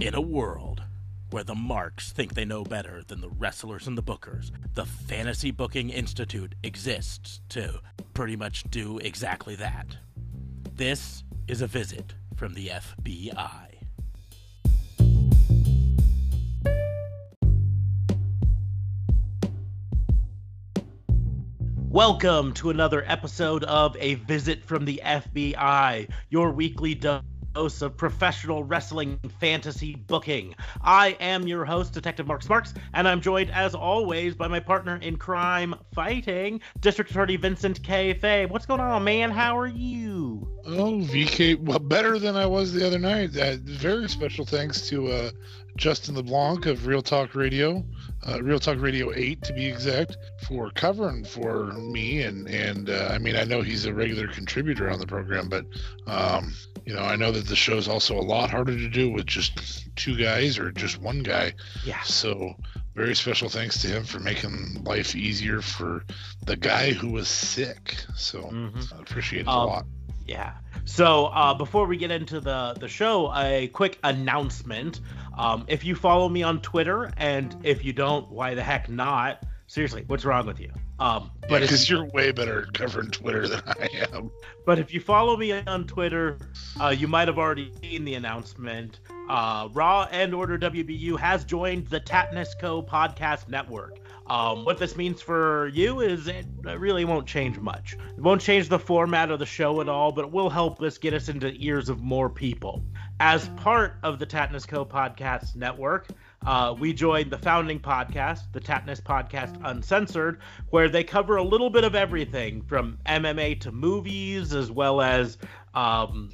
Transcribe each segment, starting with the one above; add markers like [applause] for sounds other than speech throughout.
In a world where the marks think they know better than the wrestlers and the bookers, the Fantasy Booking Institute exists to pretty much do exactly that. This is a visit from the FBI. Welcome to another episode of A Visit from the FBI, your weekly dose of professional wrestling fantasy booking. I am your host, Detective Mark Smarks, and I'm joined, as always, by my partner in crime fighting, District Attorney Vincent K. Fay. What's going on, man? How are you? Oh, VK, well, better than I was the other night. Uh, very special thanks to uh, Justin LeBlanc of Real Talk Radio uh, Real Talk Radio 8 to be exact, for covering for me. And, and uh, I mean, I know he's a regular contributor on the program, but, um, you know, I know that the show's also a lot harder to do with just two guys or just one guy. Yeah. So, very special thanks to him for making life easier for the guy who was sick. So, mm-hmm. I appreciate it um, a lot. Yeah. So uh, before we get into the the show, a quick announcement. Um, if you follow me on Twitter, and if you don't, why the heck not? Seriously, what's wrong with you? Um, but because yeah, you're way better at covering Twitter than I am. But if you follow me on Twitter, uh, you might have already seen the announcement. Uh, Raw and Order WBU has joined the Tatnus Co podcast network. Um, what this means for you is it really won't change much. It won't change the format of the show at all, but it will help us get us into the ears of more people. As part of the Tatnus Co podcast network, uh, we joined the founding podcast, the Tatnus Podcast Uncensored, where they cover a little bit of everything from MMA to movies, as well as um,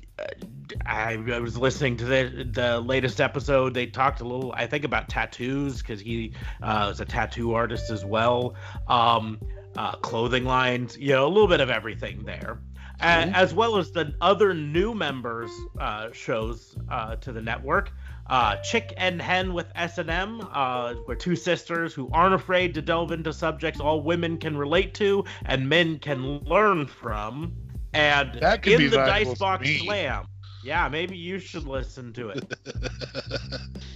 I, I, was listening to the, the latest episode. They talked a little, I think, about tattoos because he uh, is a tattoo artist as well. Um, uh, clothing lines, you know, a little bit of everything there mm-hmm. as well as the other new members uh, shows uh, to the network. Uh, Chick and Hen with S&M, uh, we're two sisters who aren't afraid to delve into subjects all women can relate to and men can learn from. And that in the Dice Box Slam, yeah, maybe you should listen to it.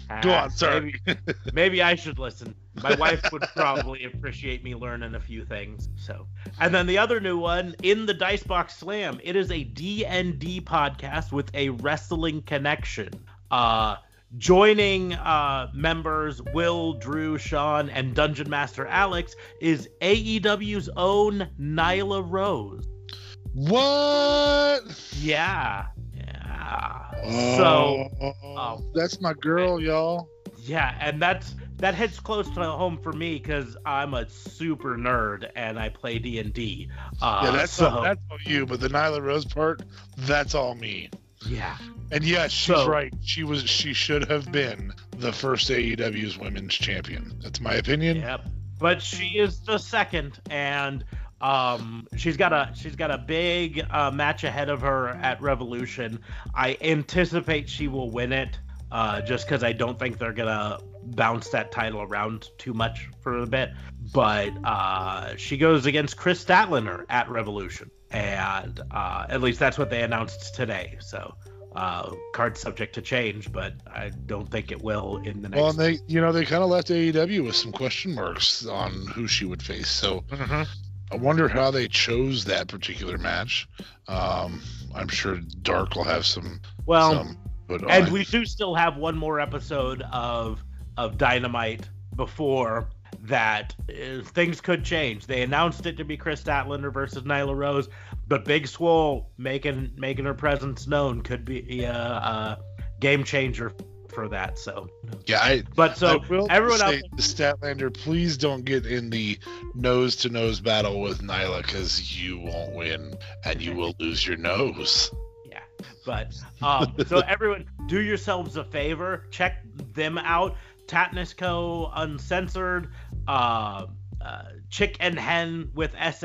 [laughs] Go on, sorry. Maybe, [laughs] maybe I should listen. My wife would probably appreciate me learning a few things. So, and then the other new one, in the Dicebox Slam, it is a D&D podcast with a wrestling connection. Uh, joining uh, members Will, Drew, Sean, and Dungeon Master Alex is AEW's own Nyla Rose. What? Yeah. So oh, that's my girl, y'all. Yeah, and that's that hits close to home for me because I'm a super nerd and I play D and D. Uh, yeah, that's so, all, that's all you. But the Nyla Rose part, that's all me. Yeah. And yes, she's so, right. She was she should have been the first AEW's women's champion. That's my opinion. Yep. But she is the second, and um, she's got a she's got a big uh, match ahead of her at Revolution. I anticipate she will win it, uh, just because I don't think they're gonna bounce that title around too much for a bit. But uh, she goes against Kris Statlander at Revolution, and uh, at least that's what they announced today. So uh, card subject to change, but I don't think it will in the next. Well, and they, you know, they kind of left AEW with some question marks on who she would face. So mm-hmm. I wonder how they chose that particular match. Um, I'm sure Dark will have some. Well, some, but and we do still have one more episode of of Dynamite before that. Uh, things could change. They announced it to be Kris Statlander versus Nyla Rose, but Big Swole making making her presence known could be a, a game changer for that. So yeah, I, but so everyone out Statlander, please don't get in the nose to nose battle with Nyla because you won't win and you will lose your nose. Yeah, but um, so everyone, do yourselves a favor, check them out. Tatnus Co. Uncensored, uh, uh, Chick and Hen with S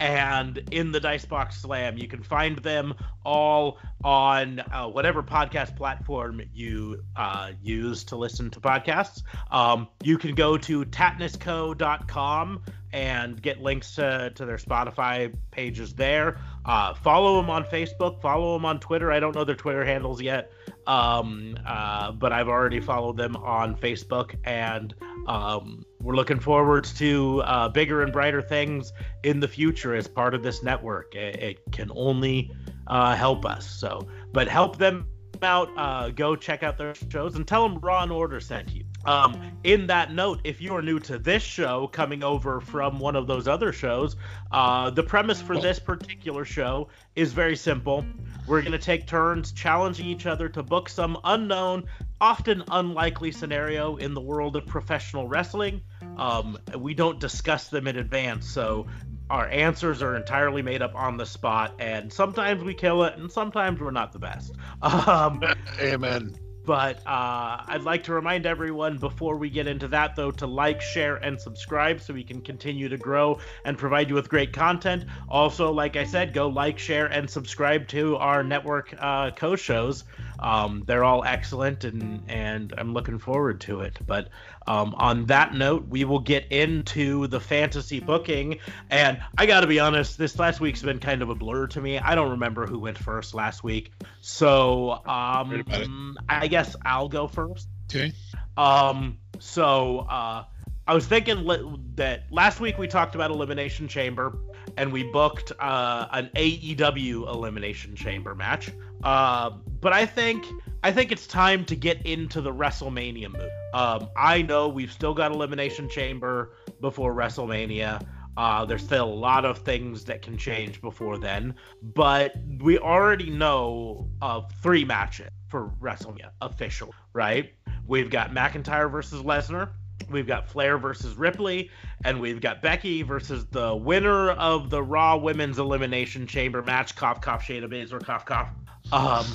and in the Dicebox Slam. You can find them all on uh, whatever podcast platform you uh, use to listen to podcasts. Um, you can go to tatnusco.com and get links to, to their Spotify pages there. Uh, follow them on Facebook, follow them on Twitter. I don't know their Twitter handles yet, um, uh, but I've already followed them on Facebook, and um, we're looking forward to uh, bigger and brighter things in the future as part of this network. It, it can only uh, help us. So, but help them out. Uh, go check out their shows and tell them Raw and Order sent you. Um, in that note, if you are new to this show, coming over from one of those other shows, uh, the premise for this particular show is very simple. We're going to take turns challenging each other to book some unknown, often unlikely scenario in the world of professional wrestling. Um, we don't discuss them in advance, so our answers are entirely made up on the spot, and sometimes we kill it, and sometimes we're not the best. [laughs] Um, Amen. But uh, I'd like to remind everyone before we get into that, though, to like, share, and subscribe so we can continue to grow and provide you with great content. Also, like I said, go like, share, and subscribe to our network uh, co shows. Um, they're all excellent, and and I'm looking forward to it. But um, on that note, we will get into the fantasy booking. And I got to be honest, this last week's been kind of a blur to me. I don't remember who went first last week, so um, I guess I'll go first. Okay. Um, so uh, I was thinking li- that last week we talked about Elimination Chamber, and we booked uh, an AEW Elimination Chamber match. Uh, but I think I think it's time to get into the WrestleMania mood. Um, I know we've still got Elimination Chamber before WrestleMania. Uh, there's still a lot of things that can change before then, but we already know of three matches for WrestleMania official, right? We've got McIntyre versus Lesnar, we've got Flair versus Ripley, and we've got Becky versus the winner of the Raw Women's Elimination Chamber match. Cough, cough, Shayna Baszler, cough, cough. Um,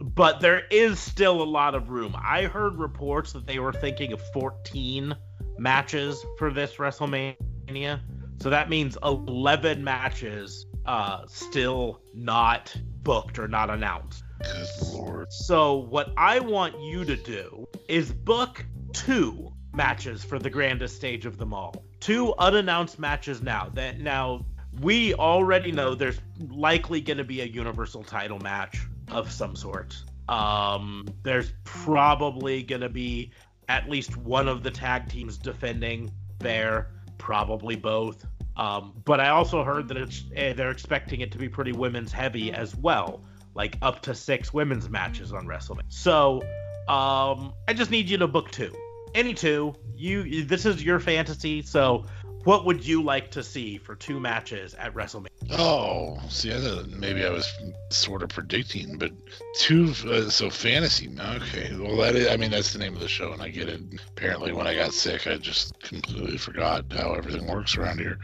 but there is still a lot of room. I heard reports that they were thinking of 14 matches for this WrestleMania. So that means 11 matches uh, still not booked or not announced. Good lord. So what I want you to do is book two matches for the grandest stage of them all. Two unannounced matches now. That now we already know there's likely going to be a universal title match of some sort. Um, there's probably going to be at least one of the tag teams defending there, probably both. Um, but I also heard that it's eh, they're expecting it to be pretty women's heavy as well, like up to six women's matches on WrestleMania. So um, I just need you to book two, any two. You this is your fantasy, so what would you like to see for two matches at WrestleMania? Oh, see, I thought maybe I was sort of predicting, but two. Uh, so fantasy. Okay, well, that is. I mean, that's the name of the show, and I get it. Apparently, when I got sick, I just completely forgot how everything works around here.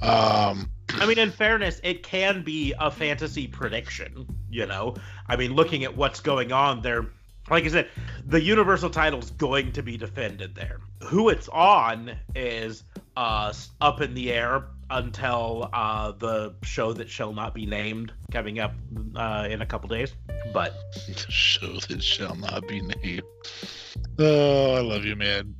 Um, I mean, in fairness, it can be a fantasy prediction. You know, I mean, looking at what's going on there, like I said, the Universal title's going to be defended there. Who it's on is uh, up in the air until uh, the show that shall not be named coming up uh, in a couple days. But the show that shall not be named. Oh, I love you, man.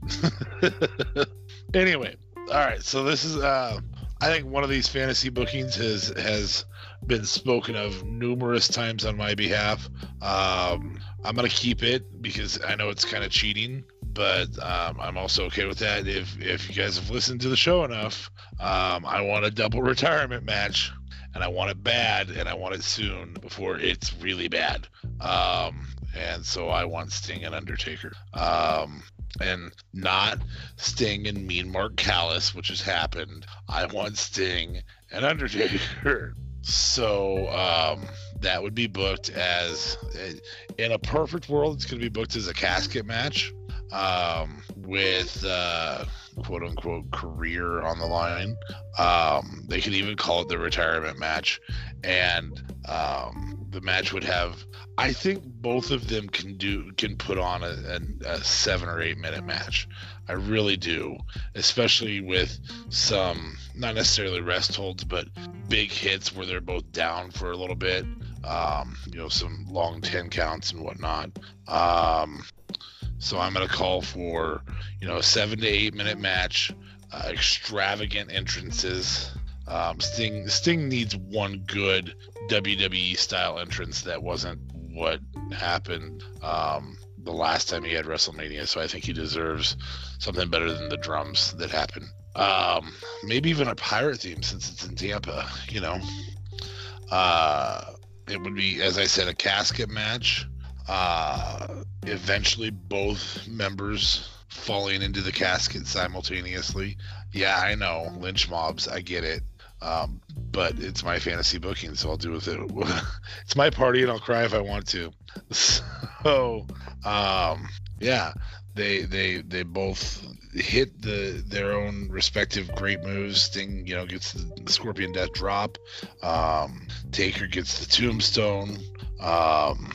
[laughs] anyway, all right. So this is, uh, I think, one of these fantasy bookings has has been spoken of numerous times on my behalf. Um, I'm gonna keep it because I know it's kind of cheating, but um, I'm also okay with that. If if you guys have listened to the show enough, um, I want a double retirement match, and I want it bad, and I want it soon before it's really bad. Um, and so I want Sting and Undertaker. Um, and not Sting and Mean Mark Callous, which has happened. I want Sting and Undertaker. So um, that would be booked as, in a perfect world, it's going to be booked as a casket match um, with uh, quote unquote career on the line. Um, they could even call it the retirement match. And um, the match would have. I think both of them can do can put on a, a, a seven or eight minute match. I really do, especially with some not necessarily rest holds, but big hits where they're both down for a little bit. Um, you know, some long ten counts and whatnot. Um, so I'm gonna call for you know a seven to eight minute match, uh, extravagant entrances. Um, Sting Sting needs one good WWE style entrance that wasn't what happened um, the last time he had WrestleMania. So I think he deserves something better than the drums that happened. Um, maybe even a pirate theme since it's in Tampa. You know, uh, it would be, as I said, a casket match. Uh, eventually, both members falling into the casket simultaneously. Yeah, I know lynch mobs. I get it. Um, but it's my fantasy booking, so I'll do with it. [laughs] it's my party, and I'll cry if I want to. [laughs] So, um, yeah, they they they both hit the their own respective great moves. Sting, you know, gets the, the Scorpion Death drop. Um, Taker gets the Tombstone. Um,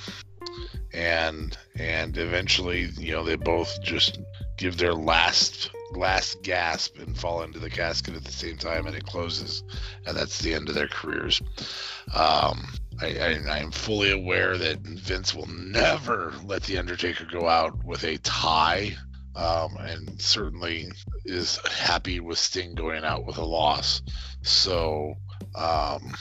and and eventually, you know, they both just give their last last gasp and fall into the casket at the same time, and it closes, and that's the end of their careers. Um, I, I, am fully aware that Vince will never let the Undertaker go out with a tie, um, and certainly is happy with Sting going out with a loss. So um,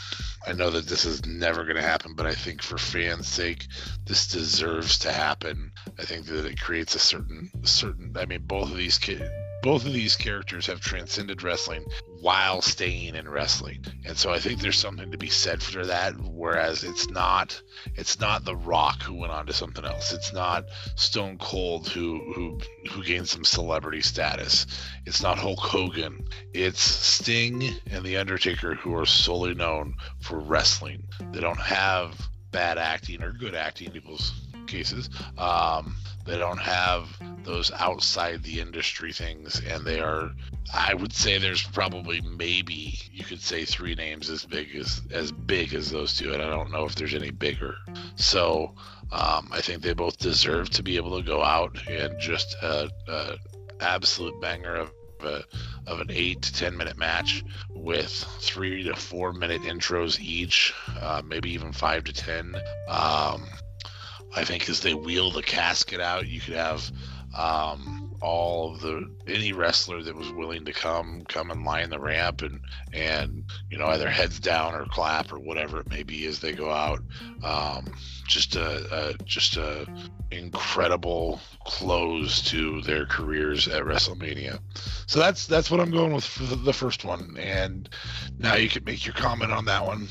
I know that this is never going to happen, but I think for fans' sake, this deserves to happen. I think that it creates a certain certain. I mean, both of these kids both of these characters have transcended wrestling while staying in wrestling. And so i think there's something to be said for that whereas it's not it's not the rock who went on to something else. It's not stone cold who who who gained some celebrity status. It's not hulk hogan. It's sting and the undertaker who are solely known for wrestling. They don't have bad acting or good acting in people's cases um, they don't have those outside the industry things, and they are. I would say there's probably maybe you could say three names as big as as big as those two, and I don't know if there's any bigger. So um, I think they both deserve to be able to go out and just a, a absolute banger of a, of an eight to ten minute match with three to four minute intros each, uh, maybe even five to ten. Um, I think as they wheel the casket out, you could have um, all of the any wrestler that was willing to come come and line the ramp and and you know either heads down or clap or whatever it may be as they go out. Um, just a, a just a incredible close to their careers at WrestleMania. So that's that's what I'm going with for the first one. And now you can make your comment on that one.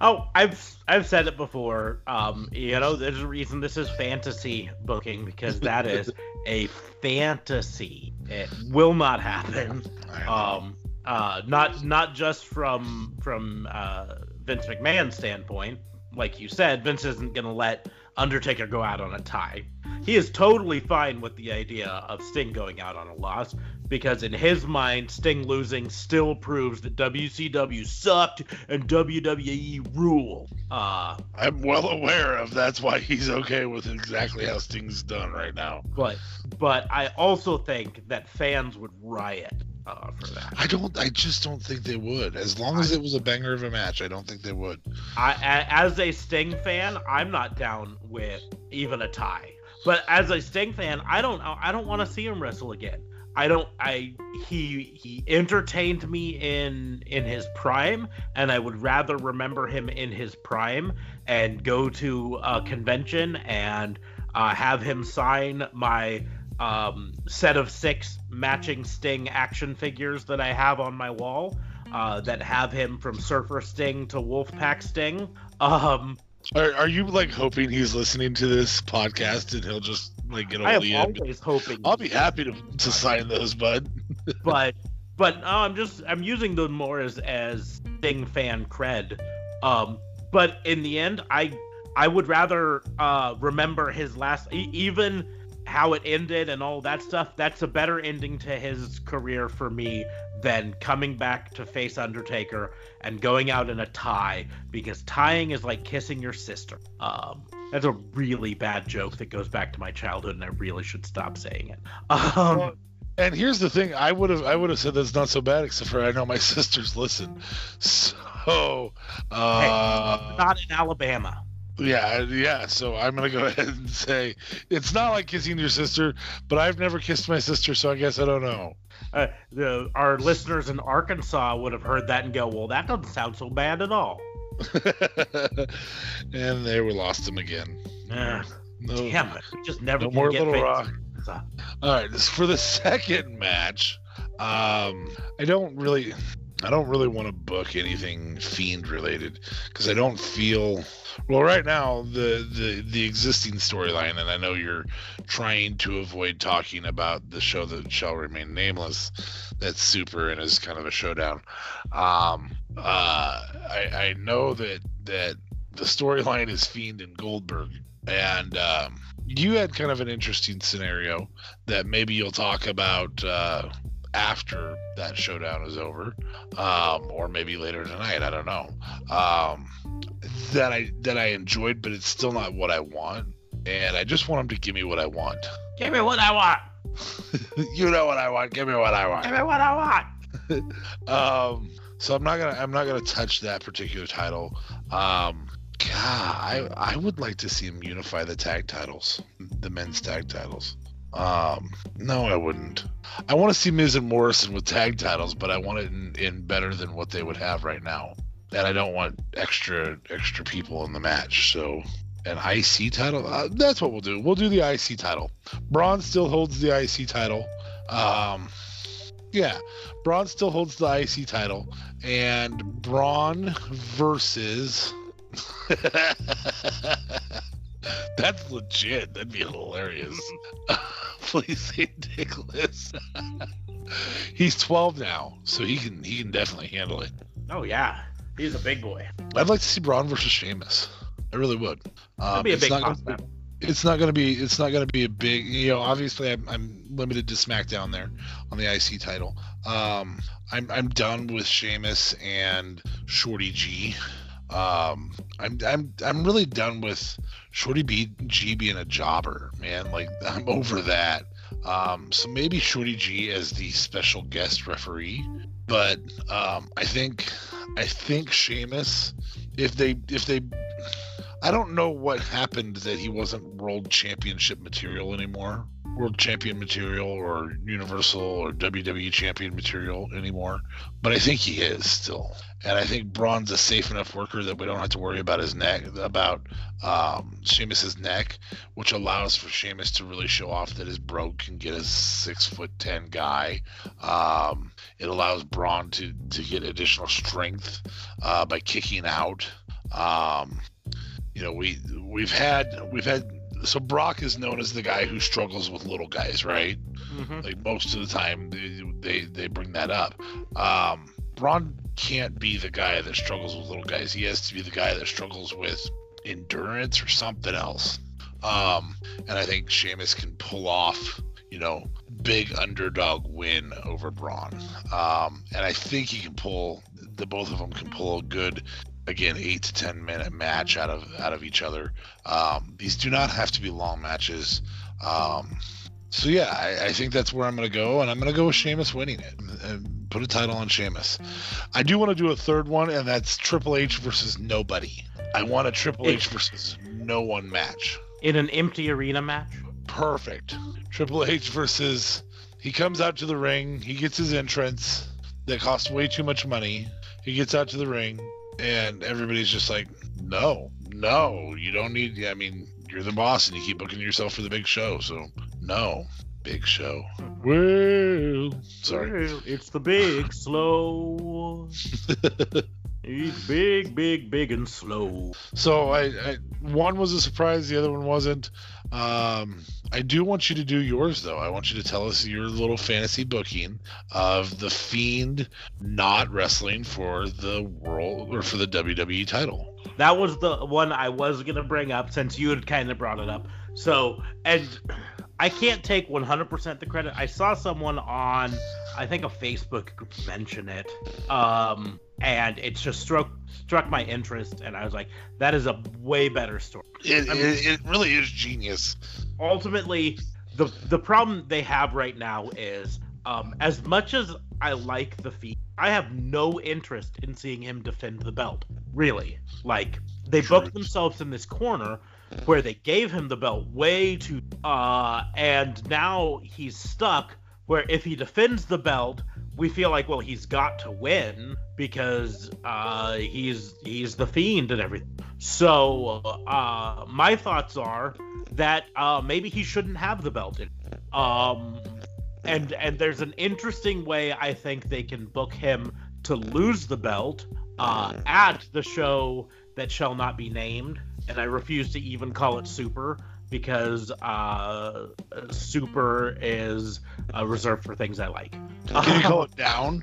Oh, I've I've said it before. Um, you know, there's a reason this is fantasy booking because that is [laughs] a fantasy. It will not happen. [laughs] Um, uh, not not just from from uh, Vince McMahon's standpoint. Like you said, Vince isn't gonna let Undertaker go out on a tie. He is totally fine with the idea of Sting going out on a loss because in his mind, Sting losing still proves that WCW sucked and WWE rule. Uh, I'm well aware of that's why he's okay with exactly how Sting's done right now. But but I also think that fans would riot uh, for that. I don't. I just don't think they would. As long as I, it was a banger of a match, I don't think they would. I, as a Sting fan, I'm not down with even a tie. But as a Sting fan, I don't. I don't want to see him wrestle again. I don't I he he entertained me in in his prime and I would rather remember him in his prime and go to a convention and uh, have him sign my um, set of six matching Sting action figures that I have on my wall uh, that have him from Surfer Sting to Wolfpack Sting. Um, are, are you like hoping he's listening to this podcast and he'll just like get a I am always hoping. I'll be happy to, to sign those, bud. [laughs] but but no, I'm just I'm using them more as as Sting fan cred. Um, but in the end, I I would rather uh, remember his last even how it ended and all that stuff, that's a better ending to his career for me than coming back to face Undertaker and going out in a tie because tying is like kissing your sister. Um, that's a really bad joke that goes back to my childhood, and I really should stop saying it. Um, Well, and here's the thing: I would have I would have said that's not so bad, except for I know my [laughs] sisters listen. So, uh, not in Alabama. yeah, yeah. So I'm gonna go [laughs] ahead and say it's not like kissing your sister, but I've never kissed my sister, so I guess I don't know. Uh, the, our listeners in Arkansas would have heard that and go, "Well, that doesn't sound so bad at all." [laughs] and there we lost him again. Uh, No, damn it, we just never no more get Little famous. Rock. All right, this for the [laughs] second match. Um, I don't really, I don't really want to book anything fiend related because I don't feel. Well, right now the the the existing storyline, and I know you're trying to avoid talking about the show that shall remain nameless. That's super and is kind of a showdown. Um, uh, I I know that that the storyline is Fiend and Goldberg, and um, you had kind of an interesting scenario that maybe you'll talk about uh, after that showdown is over, um, or maybe later tonight. I don't know. Um, that I that I enjoyed, but it's still not what I want, and I just want them to give me what I want. Give me what I want. [laughs] you know what I want. Give me what I want. Give me what I want. [laughs] Um, so I'm not gonna I'm not gonna touch that particular title. Um, God, I I would like to see him unify the tag titles, the men's tag titles. Um, no, I wouldn't. I want to see Miz and Morrison with tag titles, but I want it in, in better than what they would have right now. And I don't want extra extra people in the match. So an IC title, uh, that's what we'll do. We'll do the IC title. Braun still holds the IC title. Um, yeah, Braun still holds the IC title, and Braun versus. [laughs] That's legit. That'd be hilarious. [laughs] Please [laughs] say Nicholas. [laughs] He's 12 now, so he can he can definitely handle it. Oh yeah, he's a big boy. I'd like to see Braun versus Sheamus. I really would. Um, be a it's big not gonna be- It's not going to be. It's not going to be a big. You know, obviously, I'm, I'm limited to SmackDown there on the IC title. Um, I'm I'm done with Sheamus and Shorty G. Um, I'm I'm I'm really done with Shorty B G being a jobber, man. Like [laughs] I'm over that. Um, so maybe Shorty G as the special guest referee, but um, I think I think Sheamus, if they if they I don't know what happened that he wasn't world championship material anymore, world champion material or universal or WWE champion material anymore, but I think he is still. And I think Braun's a safe enough worker that we don't have to worry about his neck, about um, Sheamus's neck, which allows for Sheamus to really show off that his bro can get a six foot ten guy. Um, it allows Braun to to get additional strength uh, by kicking out. Um, you know, we we've had we've had so Brock is known as the guy who struggles with little guys, right? Mhm. Like most of the time, they they, they bring that up. Um, Braun can't be the guy that struggles with little guys. He has to be the guy that struggles with endurance or something else. Um, and I think Sheamus can pull off, you know, big underdog win over Braun. Um, and I think he can pull the both of them can pull a good again eight to ten minute match out of out of each other. Um, these do not have to be long matches. Um, so yeah, I, I think that's where I'm going to go, and I'm going to go with Sheamus winning it and put a title on Sheamus. I do want to do a third one, and that's Triple H versus nobody. I want a Triple H versus no one match. In an empty arena match. Perfect. Triple H versus he comes out to the ring, he gets his entrance that costs way too much money. He gets out to the ring, and everybody's just like, no, no, you don't need. I mean, you're the boss, and you keep booking yourself for the big show, so no, big show. Well, sorry. Well, it's the big [laughs] slow. [laughs] It's big, big, big and slow. So I, I one was a surprise, the other one wasn't. Um, I do want you to do yours though. I want you to tell us your little fantasy booking of the Fiend not wrestling for the world or for the WWE title. That was the one I was gonna bring up since you had kind of brought it up. So, and I can't take 100% the credit. I saw someone on, I think a Facebook group mention it, um, and it just struck struck my interest, and I was like, that is a way better story. It, I mean- it, it really is genius. ultimately the the problem they have right now is um, as much as I like the feat, I have no interest in seeing him defend the belt. Really, like they True. booked themselves in this corner where they gave him the belt way too, uh, and now he's stuck. Where if he defends the belt, we feel like well he's got to win because uh, he's he's the fiend and everything. So uh, my thoughts are that uh, maybe he shouldn't have the belt. In. Um, and and there's an interesting way I think they can book him to lose the belt uh, at the show that shall not be named, and I refuse to even call it Super because uh, Super is uh, reserved for things I like. Can you [laughs] call it down?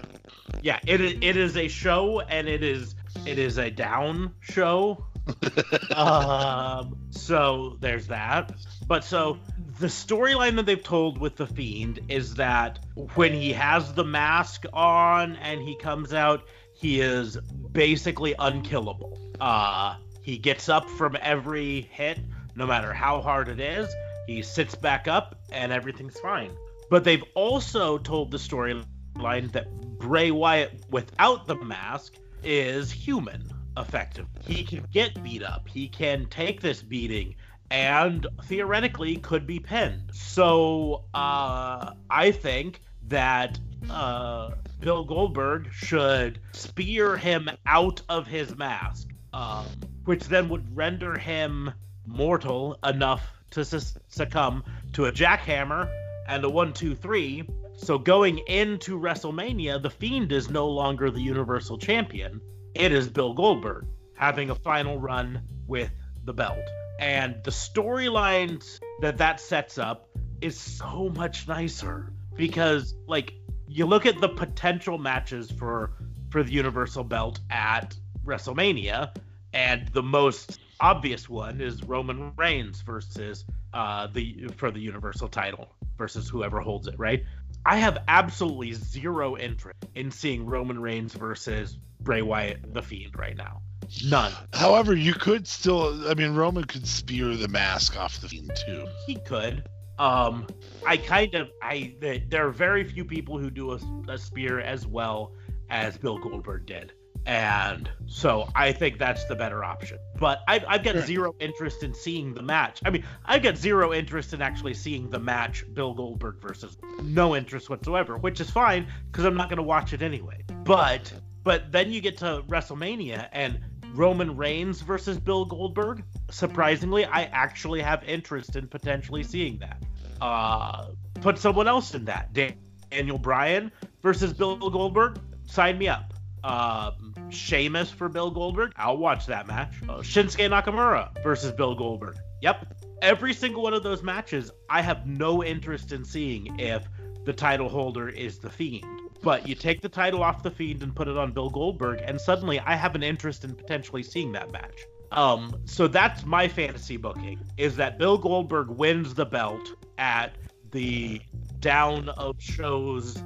Yeah, it it is a show, and it is it is a down show. [laughs] um, so there's that. But so the storyline that they've told with the fiend is that when he has the mask on and he comes out, he is basically unkillable. Uh, he gets up from every hit, no matter how hard it is. He sits back up, and everything's fine. But they've also told the storyline that Bray Wyatt without the mask is human, effective. He can get beat up. He can take this beating and theoretically could be pinned. So uh, I think that uh, Bill Goldberg should spear him out of his mask, um, which then would render him mortal enough to sus- succumb to a jackhammer and a one, two, three. So going into WrestleMania, the Fiend is no longer the Universal Champion. It is Bill Goldberg having a final run with the belt. And the storylines that that sets up is so much nicer because, like, you look at the potential matches for for the Universal belt at WrestleMania, and the most obvious one is Roman Reigns versus uh, the for the Universal title versus whoever holds it, right? I have absolutely zero interest in seeing Roman Reigns versus Bray Wyatt, the Fiend, right now. None. However, you could still. I mean, Roman could spear the mask off the fiend too. He could. Um, I kind of I there are very few people who do a, a spear as well as Bill Goldberg did, and so I think that's the better option. But I've, I've got Sure. zero interest in seeing the match. I mean, I've got zero interest in actually seeing the match Bill Goldberg versus no interest whatsoever, which is fine because I'm not going to watch it anyway. But but then you get to WrestleMania and Roman Reigns versus Bill Goldberg. Surprisingly, I actually have interest in potentially seeing that. Uh, put someone else in that. Daniel Bryan versus Bill Goldberg. Sign me up. Um, Sheamus for Bill Goldberg. I'll watch that match. Uh, Shinsuke Nakamura versus Bill Goldberg. Yep. Every single one of those matches, I have no interest in seeing if the title holder is the Fiend. But you take the title off the Fiend and put it on Bill Goldberg, and suddenly I have an interest in potentially seeing that match. Um, so that's my fantasy booking: is that Bill Goldberg wins the belt at the down of shows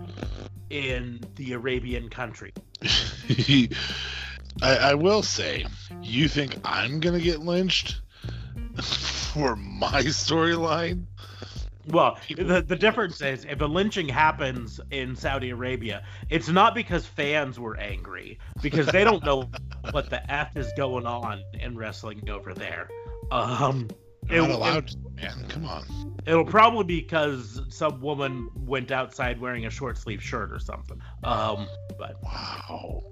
in the Arabian country. [laughs] I, I will say, you think I'm gonna get lynched [laughs] for my storyline? Well, the, the difference is if a lynching happens in Saudi Arabia, it's not because fans were angry, because they don't know [laughs] what the F is going on in wrestling over there. Um, You're not it- allowed to, man. Come on. It'll probably be because some woman went outside wearing a short sleeve shirt or something. Um, but Wow.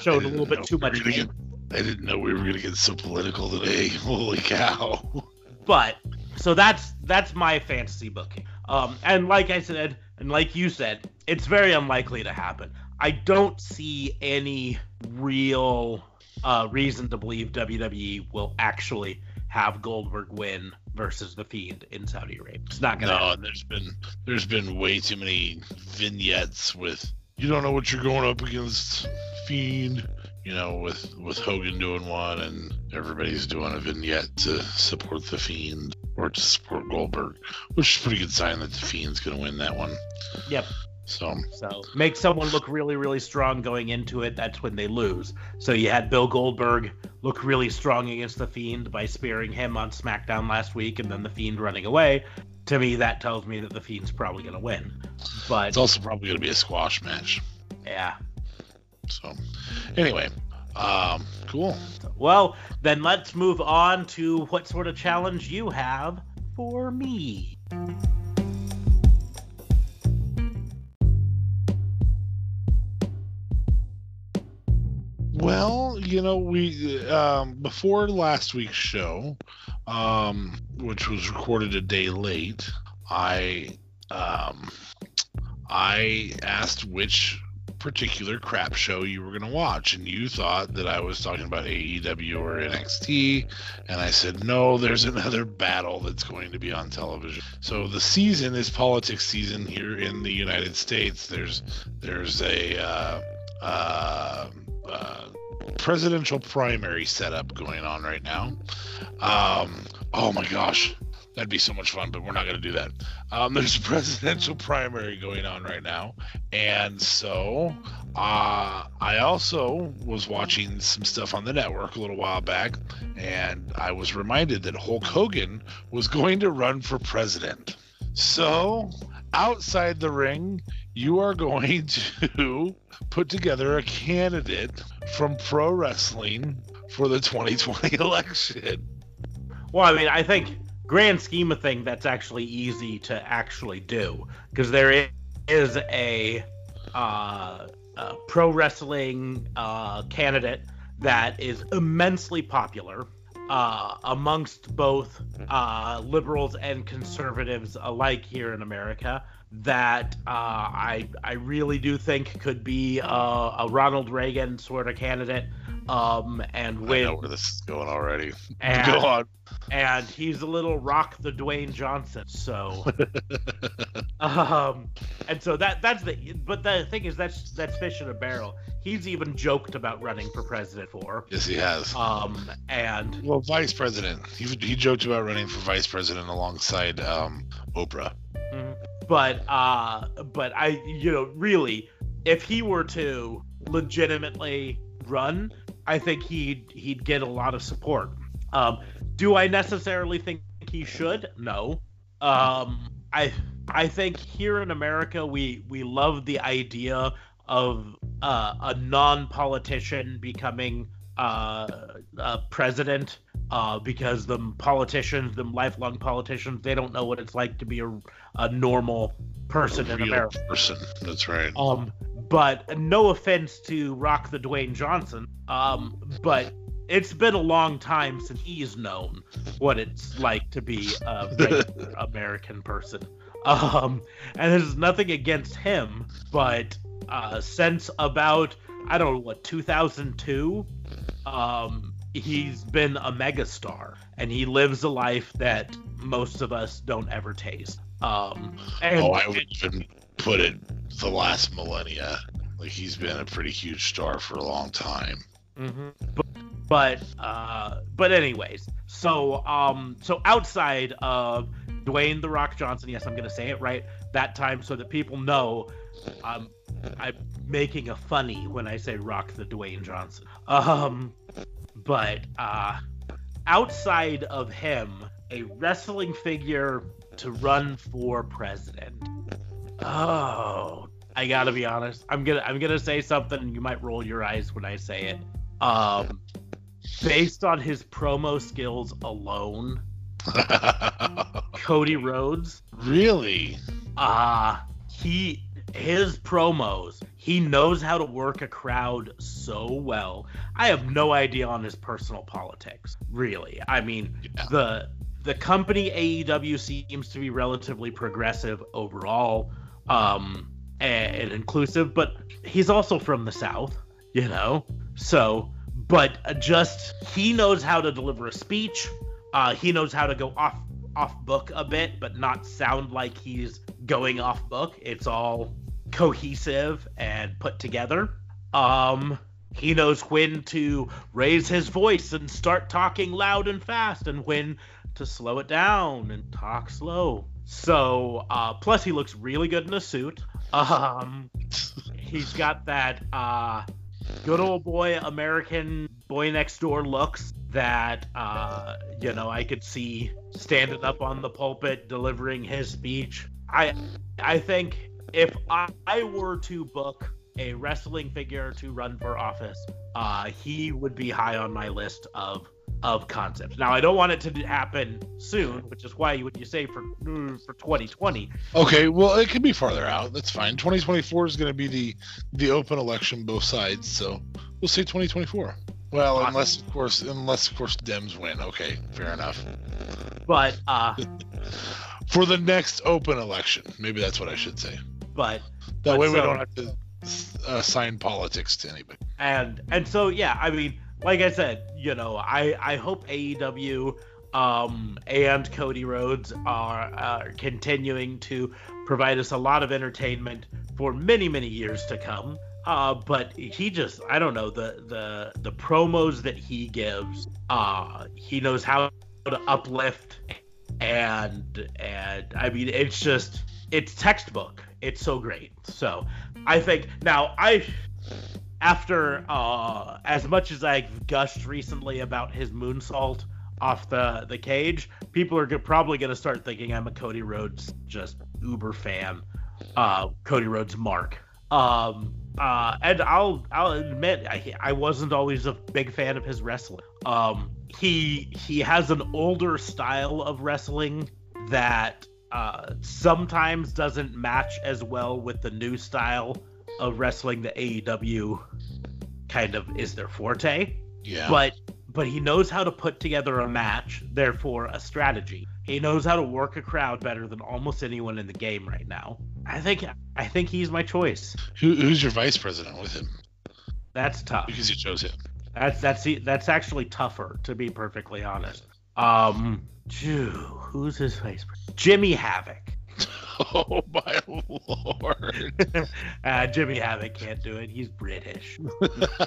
showed a little bit too much. get- I didn't know we were gonna get so political today. [laughs] Holy cow. But so that's that's my fantasy booking. Um, and like I said, and like you said, it's very unlikely to happen. I don't see any real uh, reason to believe WWE will actually have Goldberg win versus the Fiend in Saudi Arabia. It's not gonna. No, happen. there's been there's been way too many vignettes with you don't know what you're going up against Fiend, you know, with with Hogan doing one and everybody's doing a vignette to support the Fiend or to support Goldberg, which is a pretty good sign that the Fiend's going to win that one. Yep. So, So make someone look really, really strong going into it. That's when they lose. So you had Bill Goldberg look really strong against the Fiend by spearing him on SmackDown last week, and then the Fiend running away. To me, that tells me that the Fiend's probably going to win. But it's also probably going to be a squash match. yeah. So, anyway, um, cool. Well, then let's move on to what sort of challenge you have for me. Well, you know, we um, before last week's show, um, which was recorded a day late, I um, I asked which particular crap show you were going to watch, and you thought that I was talking about AEW or NXT, and I said no. There's another battle that's going to be on television. So the season is politics season here in the United States. There's there's a uh, uh, presidential primary setup going on right now. Um, oh my gosh, that'd be so much fun, but we're not going to do that. Um, there's a presidential primary going on right now, and so uh, I also was watching some stuff on the network a little while back, and I was reminded that Hulk Hogan was going to run for president. So outside the ring, you are going [laughs] to put together a candidate from pro wrestling for the 2020 [laughs] election. Well, I mean, I think grand scheme of thing that's actually easy to actually do because there is a, uh, a pro wrestling uh, candidate that is immensely popular uh, amongst both uh, liberals and conservatives alike here in America. That uh, I I really do think could be uh, a Ronald Reagan sort of candidate, um, and I know where this is going already. [laughs] And, Go on. and he's a little rock the Dwayne Johnson. So, [laughs] um, and so that that's the. But the thing is, that's that's fish in a barrel. He's even joked about running for president for. yes, he has. Um, and Well, vice president. He, he joked about running for vice president alongside um, Oprah. But uh, but I, you know, really, if he were to legitimately run, I think he'd he'd get a lot of support. Um, do I necessarily think he should? No. Um, I I think here in America we we love the idea of uh, a non-politician becoming uh, a president uh, because the politicians, the lifelong politicians, they don't know what it's like to be a, a normal person a in America. person. That's right. Um, but no offense to Rock the Dwayne Johnson, um, but it's been a long time since he's known what it's like to be a [laughs] regular American person. Um, and there's nothing against him, but uh, since about I don't know what 2002, um, he's been a megastar, and he lives a life that most of us don't ever taste. Um, and, oh, I would even put it the last millennia. Like he's been a pretty huge star for a long time. hmm But, but uh, but anyways, so um, so outside of Dwayne the Rock Johnson, yes, I'm gonna say it right that time, so that people know, um, I'm making a funny when I say Rock the Dwayne Johnson. Um, but uh, outside of him, a wrestling figure to run for president. Oh, I gotta be honest. I'm gonna I'm gonna say something. and You might roll your eyes when I say it. Um, based on his promo skills alone, [laughs] Cody Rhodes. really? Uh he his promos. He knows how to work a crowd so well. I have no idea on his personal politics. Really, I mean Yeah. the the company AEW seems to be relatively progressive overall, um, and, and inclusive. But he's also from the South, you know. So, but just he knows how to deliver a speech. Uh, he knows how to go off off book a bit, but not sound like he's going off book. It's all cohesive and put together. Um, he knows when to raise his voice and start talking loud and fast, and when to slow it down and talk slow. So, uh, plus he looks really good in a suit. Um, he's got that uh, good old boy American boy next door looks that uh, you know I could see standing up on the pulpit delivering his speech. I I think if I, I were to book a wrestling figure to run for office, uh, he would be high on my list of of concepts. Now I don't want it to happen soon, which is why when you say for for 2020. Okay, well it could be farther out. That's fine. 2024 is going to be the the open election both sides, so we'll say 2024. Well, awesome. unless of course unless of course Dems win. Okay, fair enough. But uh [laughs] for the next open election, maybe that's what I should say. But that but way so, we don't have to assign politics to anybody. And and so yeah, I mean like I said, you know, I I hope AEW um, and Cody Rhodes are, are continuing to provide us a lot of entertainment for many many years to come. Uh, but he just I don't know the the the promos that he gives. Uh, he knows how to uplift and and I mean it's just it's textbook. It's so great. So I think now I after uh, as much as I've gushed recently about his moonsault off the the cage, people are probably going to start thinking I'm a Cody Rhodes just uber fan. Uh, Cody Rhodes mark. Um, uh, and I'll I'll admit I, I wasn't always a big fan of his wrestling. Um, he he has an older style of wrestling that uh, sometimes doesn't match as well with the new style of wrestling that AEW kind of is their forte. Yeah. But but he knows how to put together a match, therefore a strategy. He knows how to work a crowd better than almost anyone in the game right now. I think I think he's my choice. Who, who's your vice president with him? That's tough. Because you chose him. That's that's that's actually tougher to be perfectly honest. Um, phew, who's his vice president? Jimmy Havoc. Oh my lord! [laughs] uh, Jimmy Havoc can't do it. He's British.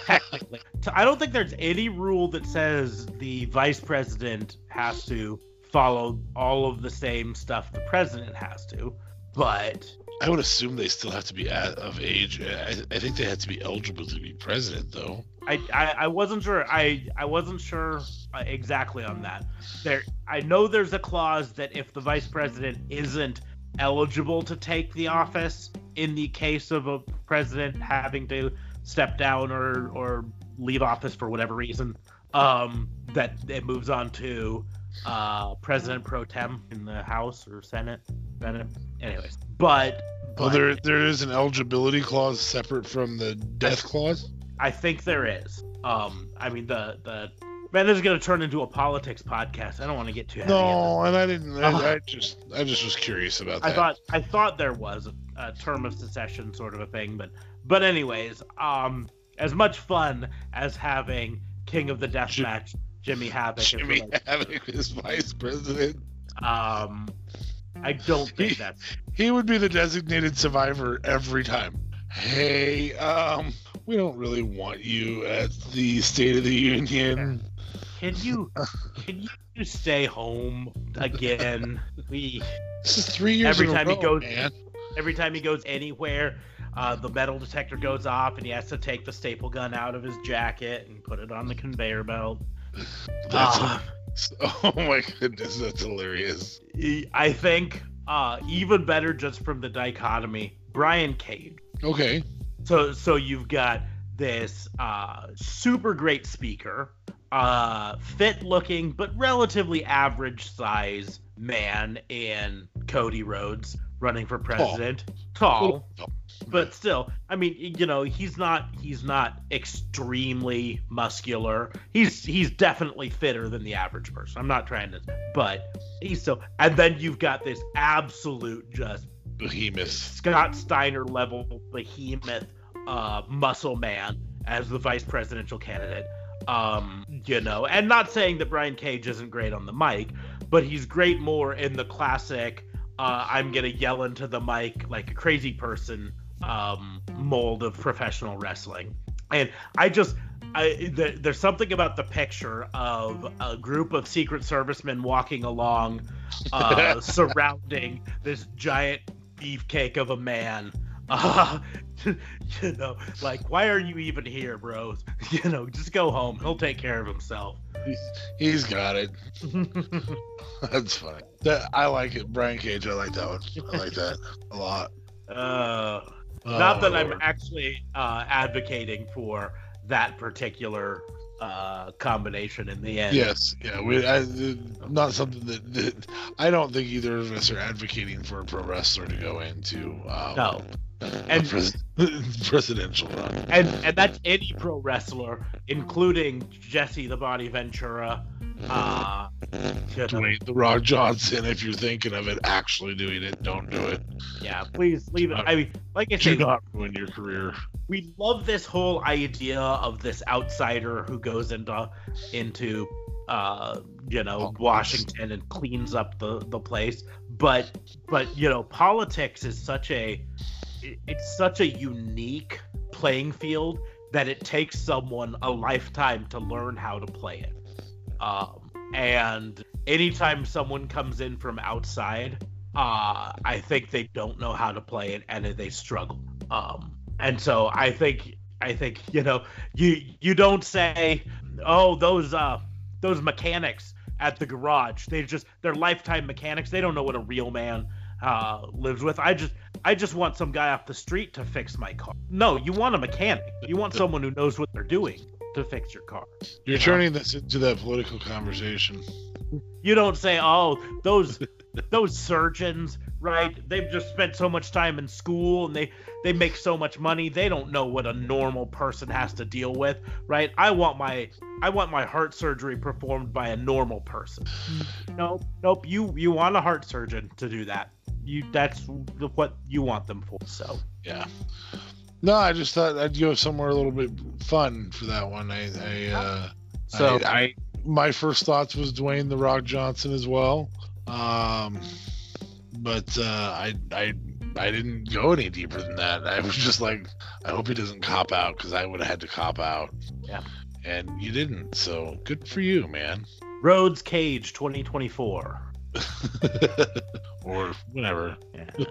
Technically, I don't think there's any rule that says the vice president has to follow all of the same stuff the president has to. But I would assume they still have to be of age. I, I think they have to be eligible to be president, though. I, I, I wasn't sure. I I wasn't sure uh, exactly on that. There, I know there's a clause that if the vice president isn't eligible to take the office in the case of a president having to step down or or leave office for whatever reason um that it moves on to uh president pro tem in the house or senate senate. Anyways but, but well there there is an eligibility clause separate from the death clause? I think there is. Um i mean the the Man, this is gonna turn into a politics podcast. I don't want to get too heavy. No, and I didn't. I, uh, I, just, I just was curious about that. I thought, I thought there was a, a, term of secession sort of a thing, but, but anyways, um, as much fun as having King of the Death Jim, Match, Jimmy Havoc. Jimmy Havoc is vice president. Um, I don't think he, that's. He would be the designated survivor every time. Hey, um, we don't really want you at the State of the Union. Can you can you stay home again? We this is three years every time row, he goes man. every time he goes anywhere, uh, the metal detector goes off and he has to take the staple gun out of his jacket and put it on the conveyor belt. That's uh, [laughs] oh my goodness, that's hilarious. I think uh, even better just from the dichotomy, Brian Cage. Okay. So so you've got this uh, super great speaker uh, fit looking but relatively average size man in Cody Rhodes running for president. Tall. Tall. But still, I mean, you know, he's not he's not extremely muscular. He's he's definitely fitter than the average person. I'm not trying to but he's so and then you've got this absolute just behemoth Scott Steiner level behemoth uh, muscle man as the vice presidential candidate. Um, you know, and not saying that Brian Cage isn't great on the mic, but he's great more in the classic uh, I'm gonna yell into the mic like a crazy person um, mold of professional wrestling. And I just I, there, there's something about the picture of a group of Secret Servicemen walking along, uh, [laughs] surrounding this giant beefcake of a man. Uh, [laughs] you know, like, why are you even here, bros? [laughs] You know, just go home. He'll take care of himself. He's got it. [laughs] That's funny. That I like it. Brian Cage, I like that one. I like that a lot. Uh, Oh, not that my I'm actually uh, advocating for that particular uh, combination in the end. Yes, yeah. We, I, not something that, that I don't think either of us are advocating for a pro wrestler to go into. Um, No. A And- pres- [laughs] [laughs] presidential run. and and that's any pro wrestler, including Jesse the Body Ventura. Uh, [laughs] Dwayne the Rock Johnson, if you're thinking of it, actually doing it, don't do it. yeah, please leave it. I mean, like I Do said, not ruin your career. we love this whole idea of this outsider who goes into into uh you know. Washington and cleans up the the place but but you know politics is such a it's such a unique playing field that it takes someone a lifetime to learn how to play it. Um and anytime someone comes in from outside uh i think they don't know how to play it and they struggle. Um and so i think i think you know you you don't say oh those uh those mechanics at the garage they just they're lifetime mechanics. They don't know what a real man uh lives with. I just i just want some guy off the street to fix my car. No you want a mechanic. You want someone who knows what they're doing to fix your car You're Yeah. turning this into that political conversation. you don't say oh those those surgeons right? They've just spent so much time in school and they they make so much money. They don't know what a normal person has to deal with right? I want my i want my heart surgery performed by a normal person. Hmm. Nope nope you you want a heart surgeon to do that you that's what you want them for so Yeah. No, I just thought I'd go somewhere a little bit fun for that one. I, I, uh, so I, I, my first thoughts was Dwayne the Rock Johnson as well. Um, but uh, I, I, I didn't go any deeper than that. I was just like, I hope he doesn't cop out because I would have had to cop out. Yeah. And you didn't, so good for you, man. Rhodes Cage 2024 [laughs] or whatever. Yeah.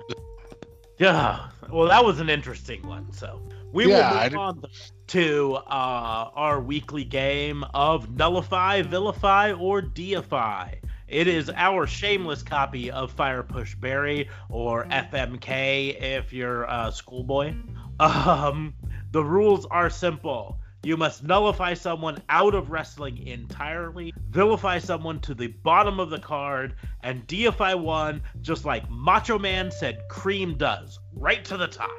yeah. Well, that was an interesting one. So we Yeah, will move on to uh, our weekly game of nullify, vilify, or deify. It is our shameless copy of Fire Push Barry or FMK if you're a schoolboy. [laughs] Um, the rules are simple. You must nullify someone out of wrestling entirely, vilify someone to the bottom of the card, and deify one just like Macho Man said Cream does, right to the top.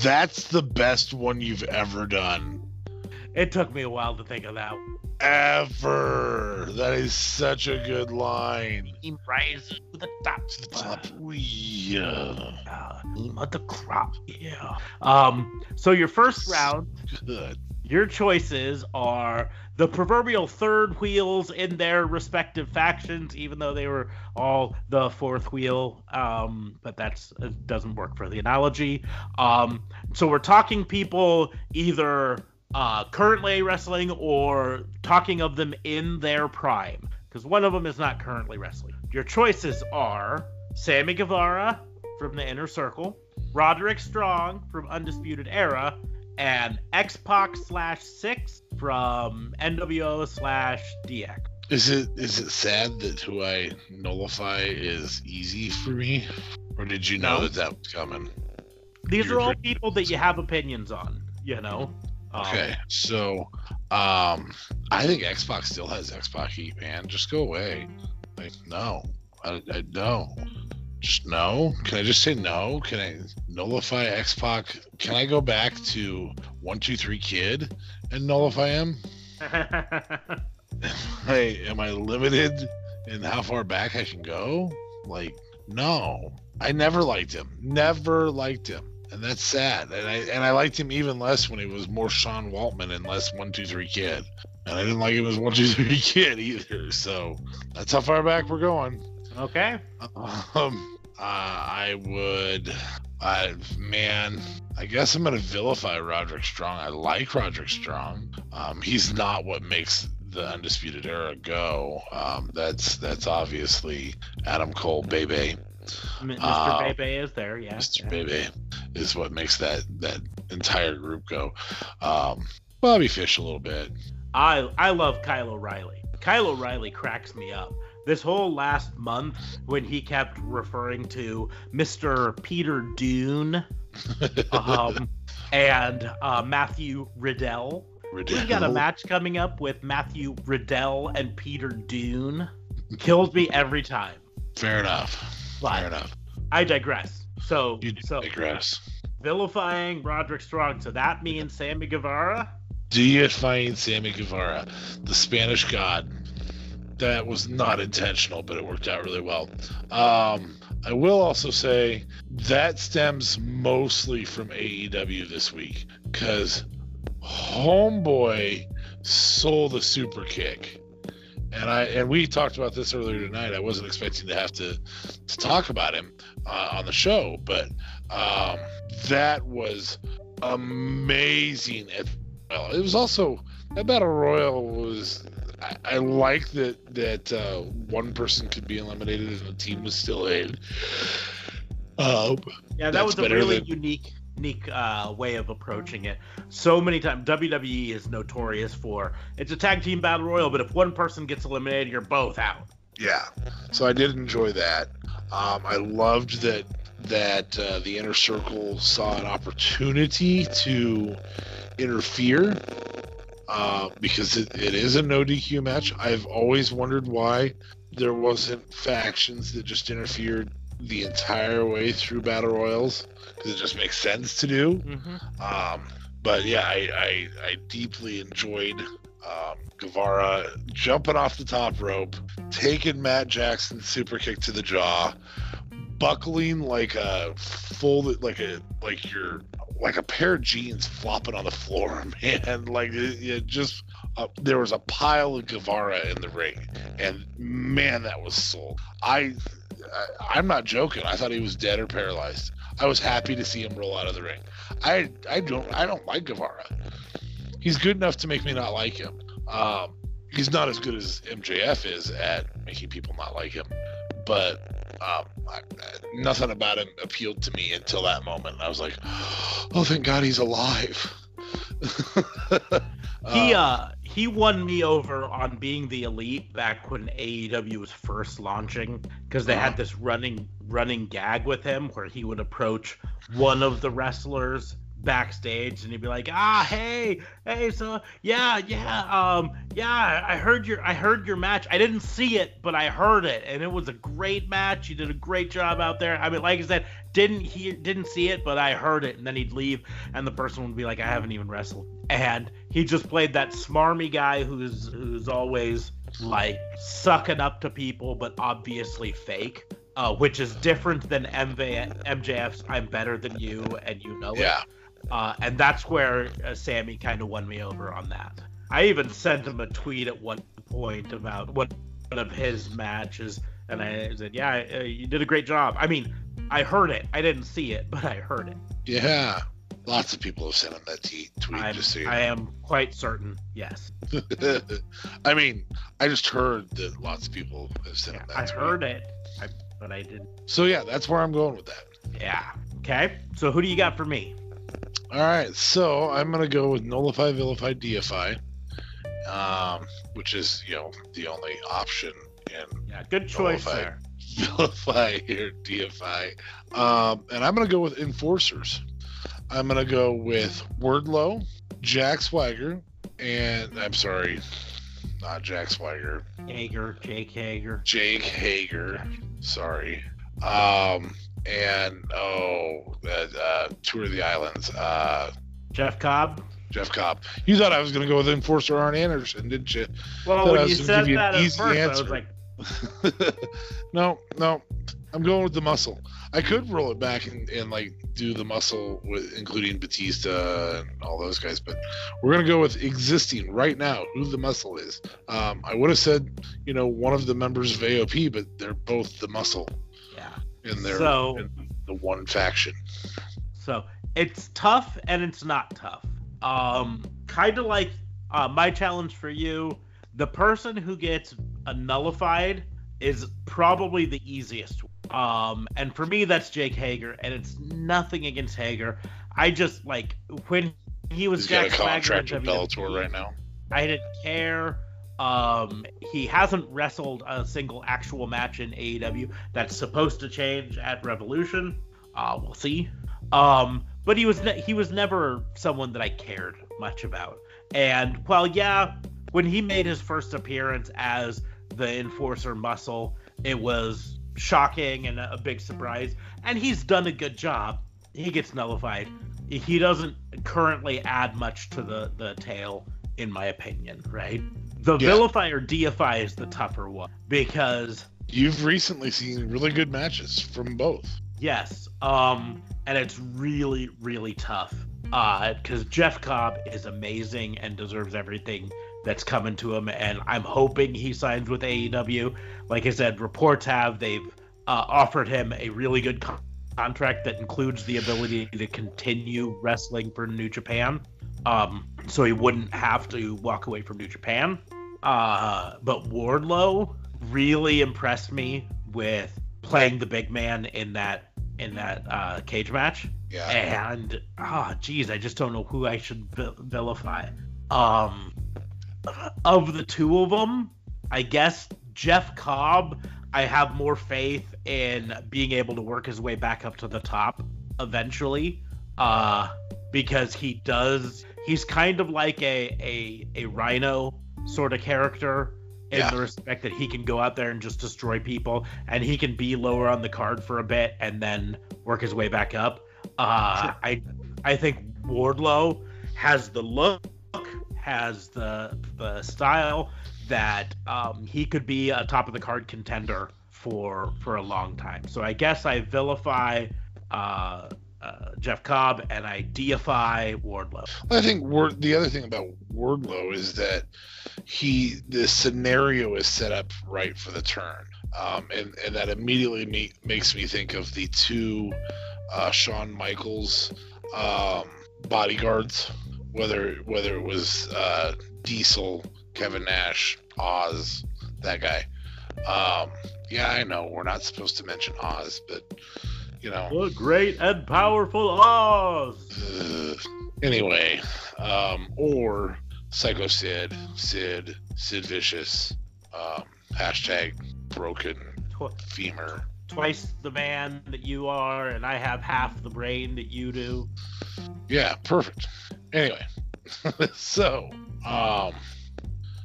That's the best one you've ever done. It took me a while to think of that. Ever. That is such a good line. Cream rises to the top. To the top. Yeah. Uh, cream of the crop. Yeah. Um. So your first round Good. Your choices are the proverbial third wheels in their respective factions, even though they were all the fourth wheel. Um, but that doesn't work for the analogy. Um, so we're talking people either uh, currently wrestling or talking of them in their prime, because one of them is not currently wrestling. Your choices are Sammy Guevara from the Inner Circle, Roderick Strong from Undisputed Era, and X Pac slash Six from NWO slash DX. Is it is it sad that who I nullify is easy for me, or did you know No. that that was coming? These You're are all people that you have opinions on, you know. Um, Okay, so um, I think X-Pac still has X-Pac heat, man. Just go away. Like no, I, I no. Just no. Can I just say no? Can I nullify X-Pac? Can I go back to one two three kid and nullify him? [laughs] Hey, am I limited in how far back I can go? Like, no. I never liked him. Never liked him. And that's sad. And I and I liked him even less when he was more Sean Waltman and less one two three kid. And I didn't like him as one two three [laughs] kid either. So that's how far back we're going. Okay. Um, uh, I would, I man, I guess I'm gonna vilify Roderick Strong. I like Roderick Strong. Um, he's not what makes the Undisputed Era go. Um, that's that's obviously Adam Cole, Bay Bay. Mr. Uh, Bay Bay is there, yeah. Mr. yeah. Bay Bay is what makes that that entire group go. Um, Bobby Fish a little bit. I I love Kyle O'Reilly. Kyle O'Reilly cracks me up. This whole last month when he kept referring to Mr. Peter Dunne [laughs] um, and uh, Matthew Riddle. We got a match coming up with Matthew Riddle and Peter Dunne. Kills me every time. Fair enough. But Fair enough. I digress. So You so digress. vilifying Roderick Strong. So that means Sammy Guevara. Deifying Sammy Guevara, the Spanish god. That was not intentional, but it worked out really well. Um, I will also say that stems mostly from AEW this week because Homeboy sold a super kick. And I and we talked about this earlier tonight. I wasn't expecting to have to to talk about him uh, on the show, but um, that was amazing. Well, it was also that battle royal was. I, I like that that uh, one person could be eliminated and the team was still in. Um, Yeah, that was a really than- unique, unique uh, way of approaching it. So many times, WWE is notorious for it's a tag team battle royal, but if one person gets eliminated, you're both out. Yeah. So I did enjoy that. Um, I loved that that uh, the inner circle saw an opportunity to interfere uh, because it, it is a no DQ match. I've always wondered why there wasn't factions that just interfered the entire way through battle royals because it just makes sense to do. Mm-hmm. Um, but yeah, I, I, I deeply enjoyed um, Guevara jumping off the top rope, taking Matt Jackson's super kick to the jaw, buckling like a folded like a like your like a pair of jeans flopping on the floor, [laughs] man. Like it, it just uh, there was a pile of Guevara in the ring, and man, that was sold. I, I I'm not joking. I thought he was dead or paralyzed. I was happy to see him roll out of the ring. I I don't I don't like Guevara. He's good enough to make me not like him. Um, he's not as good as MJF is at making people not like him, but um, I, nothing about him appealed to me until that moment. I was like, oh, thank God he's alive. [laughs] He Um, uh he won me over on being the elite back when AEW was first launching because they Uh-huh. had this running running gag with him where he would approach one of the wrestlers backstage and he'd be like ah hey hey so yeah yeah um yeah i heard your i heard your match. I didn't see it but i heard it and it was a great match. You did a great job out there. I mean like i said didn't hear didn't see it but i heard it and then he'd leave and the person would be like i haven't even wrestled. And he just played that smarmy guy who's who's always like sucking up to people but obviously fake uh, which is different than MV, mjf's i'm better than you and you know it. Yeah, uh, and that's where uh, Sammy kind of won me over on that. I even sent him a tweet at one point about one of his matches, and I said, "Yeah, uh, you did a great job." I mean, I heard it. I didn't see it, but I heard it. yeah. Lots of people have sent him that tweet. I'm, just so you I am quite certain. Yes. [laughs] I mean, I just heard that lots of people have sent him that. I tweet. heard it, I, but I didn't. So yeah, that's where I'm going with that. Yeah. Okay. So who do you got for me? All right, so I'm gonna go with nullify, vilify, deify, um, which is you know the only option in Yeah, good choice Nullify. there. [laughs] vilify or deify, um, and I'm gonna go with enforcers. I'm gonna go with Wardlow, Jack Swagger, and I'm sorry, not Jack Swagger, Hager, Jake Hager. Jake Hager. Sorry. Um, and oh, uh, uh, Tour of the Islands. Uh, Jeff Cobb. Jeff Cobb. You thought I was going to go with Enforcer Arn Anderson, didn't you? Well, when you said give you an that at easy first, I was like, [laughs] no, no. I'm going with the muscle. I could roll it back and, and like do the muscle with including Batista and all those guys, but we're gonna go with existing right now. Who the muscle is? Um, I would have said you know one of the members of AOP, but they're both the muscle. In their So- in the one faction. So it's tough and it's not tough. Um, kind of like uh, my challenge for you. The person who gets a nullified is probably the easiest. Um, and for me, that's Jake Hager, and it's nothing against Hager. I just like when he was He's got a Swagger contract with WWE, Bellator right now. I didn't care. Um, he hasn't wrestled a single actual match in AEW. That's supposed to change at Revolution. Uh, we'll see. Um, but he was ne- he was never someone that I cared much about. And well, yeah, when he made his first appearance as the Enforcer Muscle, it was shocking and a, big surprise. And he's done a good job. He gets nullified. He doesn't currently add much to the the tale, in my opinion. Right? The Yeah. vilify or deify is the tougher one because You've recently seen really good matches from both. Yes. Um, and it's really, really tough. Uh, because Jeff Cobb is amazing and deserves everything that's coming to him, and I'm hoping he signs with AEW. Like I said, reports have they've uh, offered him a really good con- contract that includes the ability to continue wrestling for New Japan. Um, so he wouldn't have to walk away from New Japan. Uh, but Wardlow really impressed me with playing the big man in that in that uh, cage match. Yeah. And ah, geez, I just don't know who I should vilify. Um, of the two of them, I guess Jeff Cobb. I have more faith in being able to work his way back up to the top eventually, uh, because he does. He's kind of like a a a Rhino sort of character in Yeah. the respect that he can go out there and just destroy people, and he can be lower on the card for a bit and then work his way back up. Uh, Sure. I I think Wardlow has the look, has the the style that um, he could be a top of the card contender for for a long time. So I guess I vilify uh, uh, Jeff Cobb and I deify Wardlow. I think Ward, the other thing about Wardlow is that he the scenario is set up right for the turn, um, and and that immediately me, makes me think of the two uh, Shawn Michaels um, bodyguards, whether whether it was uh, Diesel, Kevin Nash, Oz, that guy. Um, yeah, I know we're not supposed to mention Oz, but you know. The great and powerful Oz. Anyway, um, or Psycho Sid, Sid, Sid Vicious, um, hashtag broken femur. twice the man that you are, and I have half the brain that you do. Yeah, perfect. Anyway, [laughs] so um,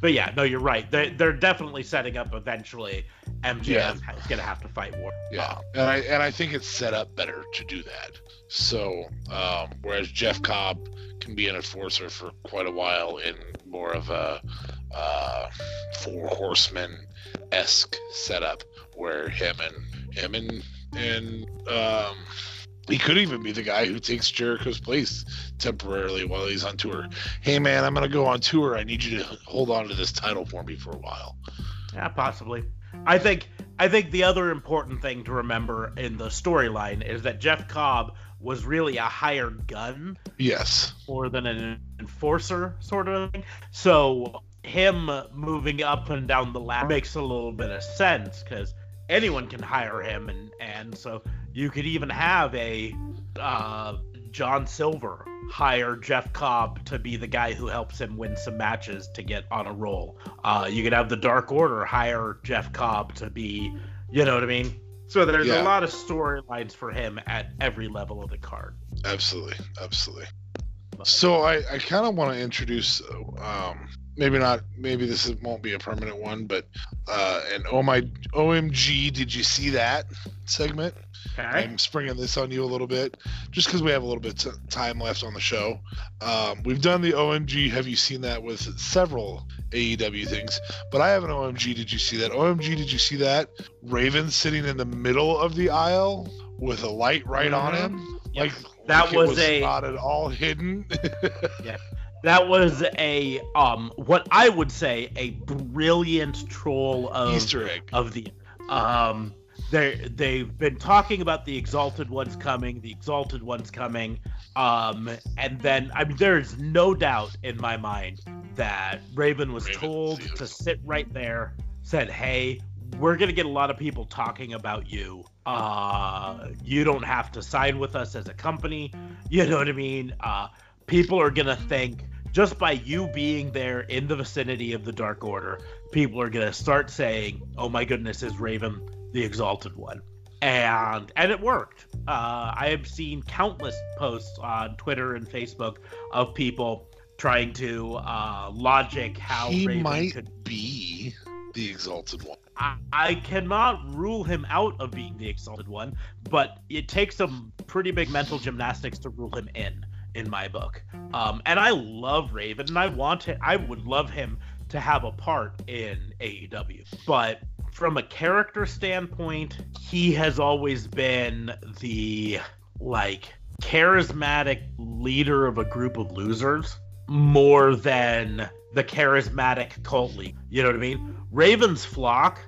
But yeah, no, you're right. They they're definitely setting up eventually. MJF Yeah. is gonna have to fight War. yeah, and I and I think it's set up better to do that. So um, whereas Jeff Cobb can be an enforcer for quite a while in more of a uh, four horsemen esque setup, where him and him and and um, he could even be the guy who takes Jericho's place temporarily while he's on tour. Hey man, I'm gonna go on tour. I need you to hold on to this title for me for a while. Yeah, possibly. I think I think the other important thing to remember in the storyline is that Jeff Cobb was really a hired gun Yes. more than an enforcer sort of thing. So him moving up and down the ladder makes a little bit of sense because anyone can hire him, and and so you could even have a uh, John Silver hire Jeff Cobb to be the guy who helps him win some matches to get on a roll. Uh, you could have the Dark Order hire Jeff Cobb to be, you know what I mean. So there's Yeah. a lot of storylines for him at every level of the card. Absolutely, absolutely. So I, I kind of want to introduce, um, maybe not, maybe this is, won't be a permanent one, but uh, an oh my OMG, did you see that segment? Okay. I'm springing this on you a little bit, just because we have a little bit of time left on the show. Um, we've done the OMG, have you seen that with several AEW things, but I have an OMG, did you see that? OMG, did you see that? Raven sitting in the middle of the aisle with a light right on Mhm. him, Yep. like That like was was a- not at all hidden. [laughs] yeah. That was a um what I would say a brilliant troll of Easter egg. of the um they they've been talking about the exalted ones coming, the exalted ones coming, um, and then I mean there's no doubt in my mind that Raven was Raven, told yes. to sit right there, said, "Hey, we're gonna get a lot of people talking about you. Uh, you don't have to sign with us as a company. You know what I mean? Uh, people are gonna think." Just by you being there in the vicinity of the Dark Order, people are gonna start saying, "Oh my goodness, is Raven the Exalted One?" And and it worked. Uh, I have seen countless posts on Twitter and Facebook of people trying to uh, logic how he Raven might could. be the exalted one. I, I cannot rule him out of being the Exalted One, but it takes some pretty big mental gymnastics to rule him in. In my book, um, and I love Raven, and I want it. I would love him to have a part in AEW, but from a character standpoint, he has always been the like charismatic leader of a group of losers more than the charismatic cult leader. You know what I mean? Raven's flock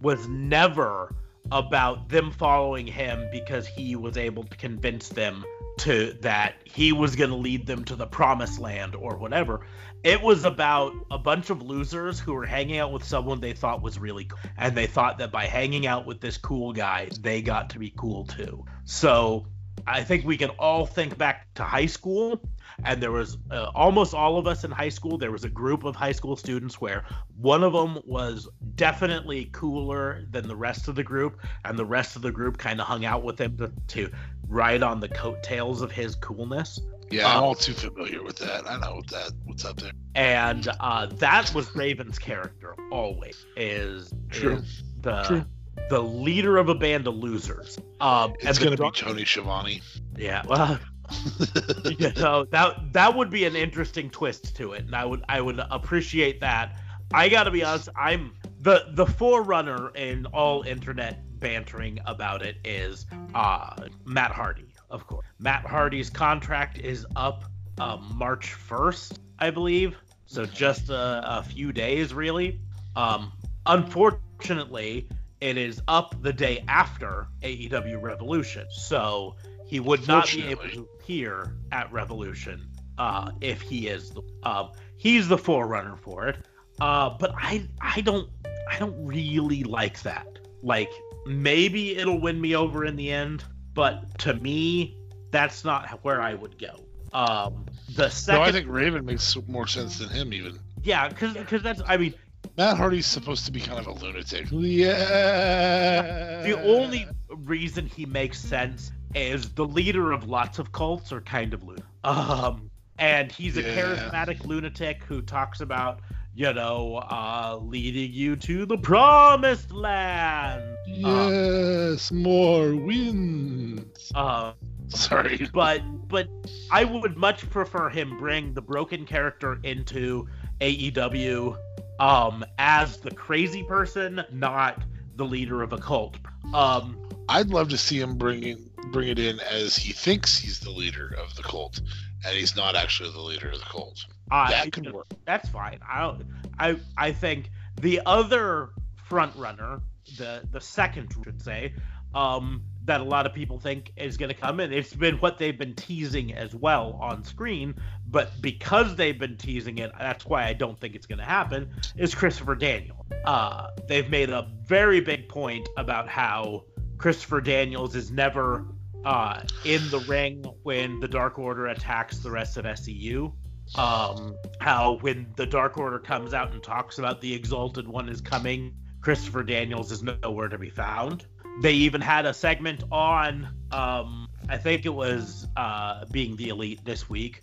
was never about them following him because he was able to convince them to that he was going to lead them to the promised land or whatever. It was about a bunch of losers who were hanging out with someone they thought was really cool. And they thought that by hanging out with this cool guy, they got to be cool too. So I think we can all think back to high school. And there was uh, almost all of us in high school. There was a group of high school students where one of them was definitely cooler than the rest of the group. And the rest of the group kind of hung out with him to, to ride on the coattails of his coolness. Yeah, I'm Um, all too familiar with that. I know what that what's up there. and uh, that was Raven's character always is, True. is the True. the leader of a band of losers. Um, It's gonna be Tony Schiavone. yeah. Well, [laughs] you know that that would be an interesting twist to it, and I would I would appreciate that. I gotta be honest, I'm the the forerunner in all internet bantering about it is uh Matt Hardy, of course. Matt Hardy's contract is up uh, March 1st, I believe. So just a, a few days, really. Um, unfortunately, it is up the day after AEW Revolution, so he would not be able to appear at Revolution uh, if he is the um, he's the forerunner for it. Uh, but I I don't I don't really like that. Like maybe it'll win me over in the end, but to me, that's not where I would go. Um, the No, second, I think Raven makes more sense than him even. yeah, because because that's I mean Matt Hardy's supposed to be kind of a lunatic. Yeah. the only reason he makes sense is the leader of lots of cults are kind of lunatic. Um, and he's a Yeah. charismatic lunatic who talks about you know uh, leading you to the promised land. Yes, more wins. Uh, Sorry. [laughs] but but I would much prefer him bring the broken character into AEW um as the crazy person, not the leader of a cult. Um I'd love to see him bring in, bring it in as he thinks he's the leader of the cult, and he's not actually the leader of the cult. I, That could work. That's fine. I don't, I I think the other front runner, the the second should say, um, that a lot of people think is going to come, in. it's been what they've been teasing as well on screen. But because they've been teasing it, that's why I don't think it's going to happen. Is Christopher Daniel? Uh, they've made a very big point about how Christopher Daniels is never uh, in the ring when the Dark Order attacks the rest of SCU um, how when the Dark Order comes out and talks about the Exalted One is coming, Christopher Daniels is nowhere to be found. They even had a segment on, um, I think it was uh, Being the Elite this week,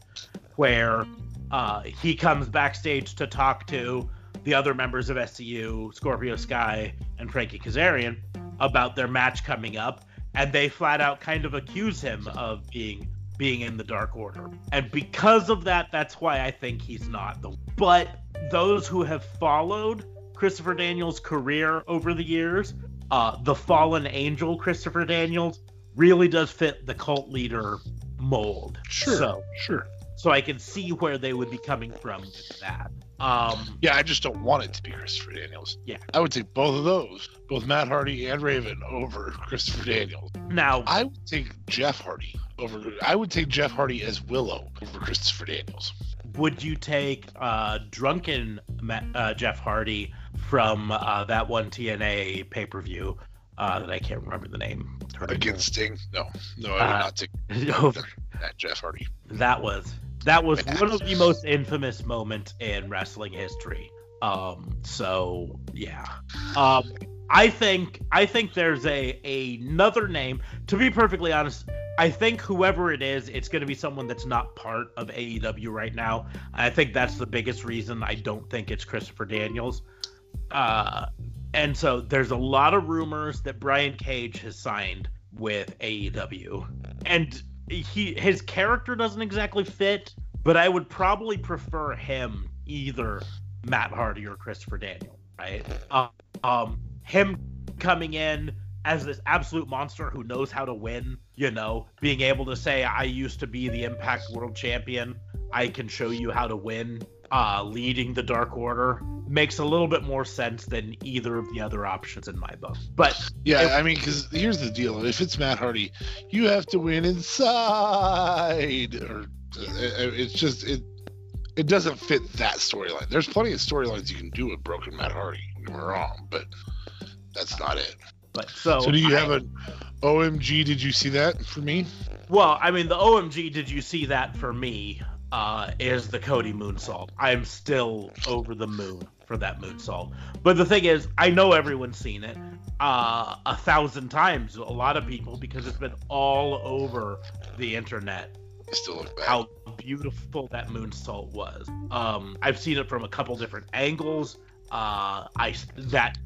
where uh, he comes backstage to talk to the other members of SCU, Scorpio Sky and Frankie Kazarian, about their match coming up, and they flat out kind of accuse him of being being in the Dark Order. And because of that, that's why I think he's not the. But those who have followed Christopher Daniels' career over the years, uh, the fallen angel Christopher Daniels really does fit the cult leader mold. Sure. So, Sure. so I can see where they would be coming from with that. Um, Yeah, I just don't want it to be Christopher Daniels. Yeah. I would take both of those, both Matt Hardy and Raven, over [laughs] Christopher Daniels. now, I would take Jeff Hardy over. I would take Jeff Hardy as Willow over Christopher Daniels. would you take uh, drunken uh, Jeff Hardy from uh, that one TNA pay per view uh, that I can't remember the name? Against Sting? No, no, I would Uh, not take [laughs] over that Jeff Hardy. That was that was one of the most infamous moments in wrestling history. Um, so yeah. Um, I think I think there's a, a another name. To be perfectly honest, I think whoever it is, it's going to be someone that's not part of AEW right now. I think that's the biggest reason I don't think it's Christopher Daniels. Uh, and so there's a lot of rumors that Brian Cage has signed with AEW, and he his character doesn't exactly fit, but I would probably prefer him either Matt Hardy or Christopher Daniel, right? Um, um, him coming in as this absolute monster who knows how to win, you know, being able to say, I used to be the Impact World Champion, I can show you how to win, uh, leading the Dark Order, makes a little bit more sense than either of the other options in my book. But Yeah, I mean, because here's the deal: if it's Matt Hardy, you have to win inside, or uh, it's just it. It doesn't fit that storyline. There's plenty of storylines you can do with broken Matt Hardy. Me wrong, but that's not it. but so So do you I- have an OMG? Did you see that for me? Well, I mean, the OMG, did you see that for me? Uh, is the Cody moonsault. I'm still over the moon for that moonsault. But the thing is, I know everyone's seen it uh, a thousand times. A lot of people because it's been all over the internet still look bad. how beautiful that moonsault was. Um, I've seen it from a couple different angles. Uh, I that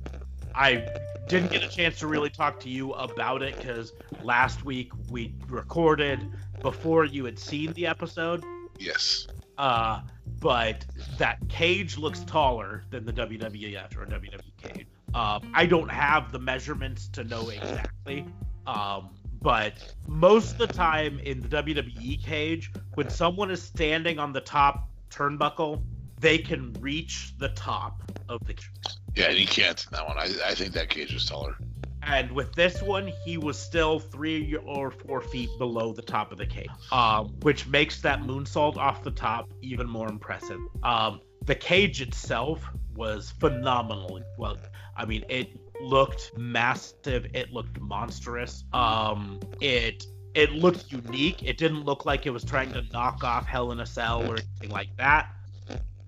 I didn't get a chance to really talk to you about it because last week we recorded before you had seen the episode. Yes. Uh, but that cage looks taller than the WWF or WWE cage. Um, I don't have the measurements to know exactly. Um, but most of the time in the WWE cage, when someone is standing on the top turnbuckle, they can reach the top of the cage. Yeah, and he can't in that one. I, I think that cage is taller. And with this one, he was still three or four feet below the top of the cage, um, which makes that moonsault off the top even more impressive. Um, the cage itself was phenomenal. Well, I mean, it looked massive. It looked monstrous. Um, it it looked unique. It didn't look like it was trying to knock off Hell in a Cell or anything like that.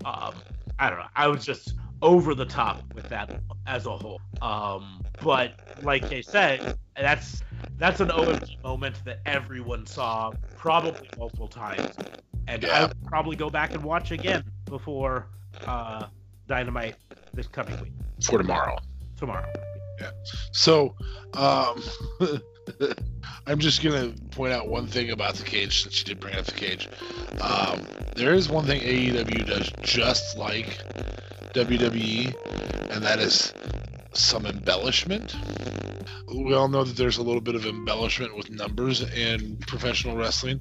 Um, I don't know. I was just over the top with that as a whole. Um, but like they said, that's that's an OMG moment that everyone saw probably multiple times, and I Yeah. would probably go back and watch again before uh, Dynamite this coming week For tomorrow. Tomorrow. Yeah. So, um, [laughs] I'm just gonna point out one thing about the cage since you did bring up the cage. Um, there is one thing AEW does just like WWE, and that is some embellishment. We all know that there's a little bit of embellishment with numbers in professional wrestling.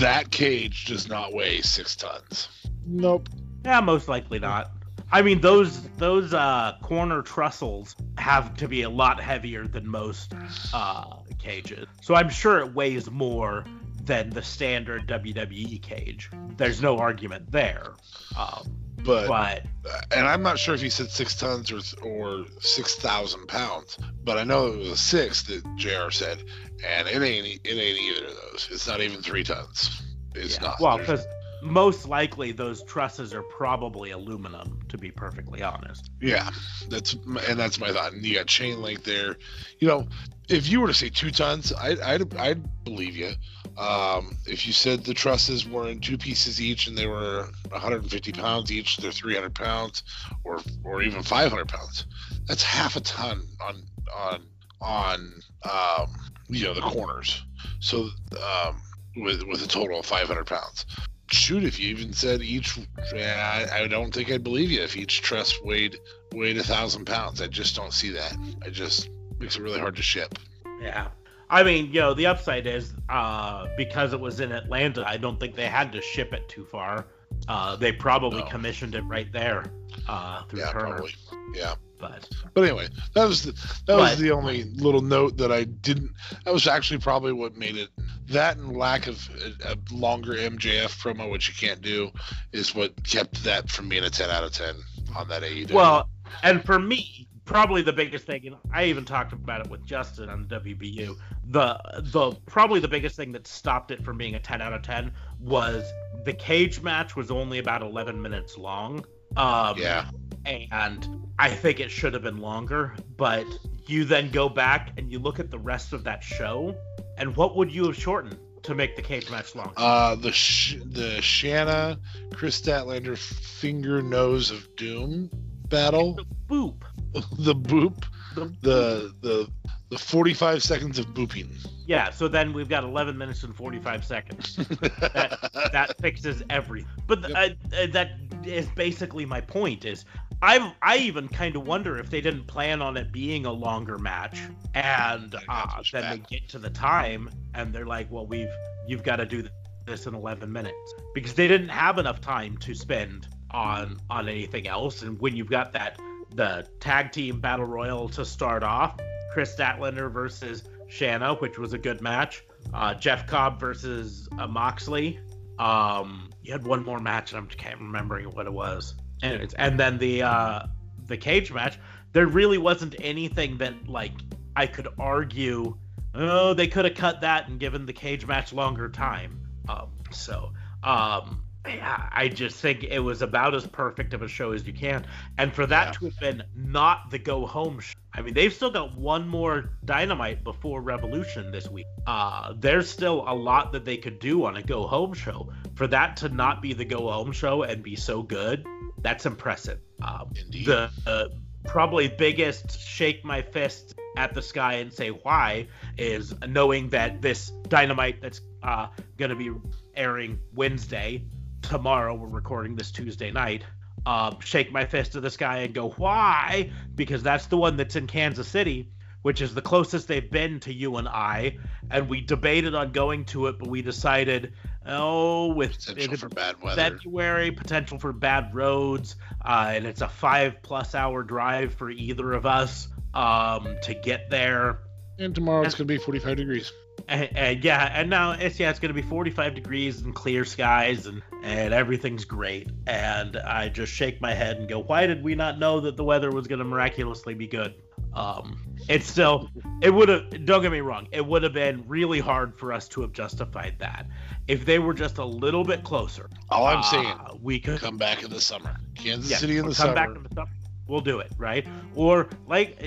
That cage does not weigh six tons. Nope. Yeah, most likely not. I mean, those those uh, corner trussels have to be a lot heavier than most uh, cages, so I'm sure it weighs more than the standard WWE cage. There's no argument there. Um, But but and I'm not sure if he said six tons or or six thousand pounds, but I know it was a six that Jr. said, and it ain't it ain't either of those. It's not even three tons. It's yeah. not. well, because most likely those trusses are probably aluminum, to be perfectly honest. yeah, that's and that's my thought. And you got chain link there. You know, if you were to say two tons, I, I'd I'd believe you. Um, if you said the trusses were in two pieces each and they were 150 pounds each, they're 300 pounds, or or even 500 pounds. That's half a ton on on on um, you know the corners. So um, with with a total of 500 pounds. Shoot, if you even said each, I, I don't think I'd believe you if each truss weighed weighed a thousand pounds. I just don't see that. I just makes it really hard to ship. Yeah. I mean, you know, the upside is uh, because it was in Atlanta, I don't think they had to ship it too far. Uh, they probably No. commissioned it right there uh, through Yeah, Turner. probably. Yeah. But But anyway, that was the, that was the only little note that I didn't. That was actually probably what made it. That and lack of a, a longer MJF promo, which you can't do, is what kept that from being a 10 out of 10 on that AEW. well, and for me, probably the biggest thing, and I even talked about it with Justin on the WBU. The the probably the biggest thing that stopped it from being a 10 out of 10 was the cage match was only about 11 minutes long. Um, yeah, and I think it should have been longer. But you then go back and you look at the rest of that show, and what would you have shortened to make the cage match longer? uh, the sh- the Shanna Kris Statlander finger nose of doom battle, Boop. [laughs] the boop, The, the the the 45 seconds of booping. yeah. So then we've got 11 minutes and 45 seconds. that [laughs] fixes everything. But th- Yep. uh, uh, that is basically my point. Is I I even kind of wonder if they didn't plan on it being a longer match, and uh, then they get to the time and they're like, well, we've you've got to do this in 11 minutes because they didn't have enough time to spend on on anything else. And when you've got that the tag team battle royal to start off, Kris Statlander versus Shanna, which was a good match. Uh, Jeff Cobb versus uh, Moxley. Um, you had one more match, and I'm can't remembering what it was. Anyways, and then the uh, the cage match. There really wasn't anything that like I could argue. Oh, they could have cut that and given the cage match longer time. Um, so um, yeah, I just think it was about as perfect of a show as you can. And for that Yeah. to have been not the go home show, I mean, they've still got one more dynamite before Revolution this week. Uh, there's still a lot that they could do on a go home show. For that to not be the go home show and be so good, that's impressive. Um, Indeed. the uh, probably biggest shake my fist at the sky and say why is knowing that this dynamite that's uh, going to be airing Wednesday tomorrow we're recording this Tuesday night um, shake my fist to the sky and go why because that's the one that's in Kansas City which is the closest they've been to you and I and we debated on going to it but we decided oh with Potential for bad weather. February, potential for bad roads, uh, and it's a five plus hour drive for either of us um, to get there. And tomorrow it's going to be 45 degrees. And, and yeah, and now it's yeah, it's gonna be 45 degrees and clear skies, and and everything's great. And I just shake my head and go, why did we not know that the weather was gonna miraculously be good? Um, it's still, it would have. Don't get me wrong, it would have been really hard for us to have justified that if they were just a little bit closer. All I'm uh, saying, we could come back in the summer. Kansas Yeah, City in the come summer. back in the summer. We'll do it, right? Or like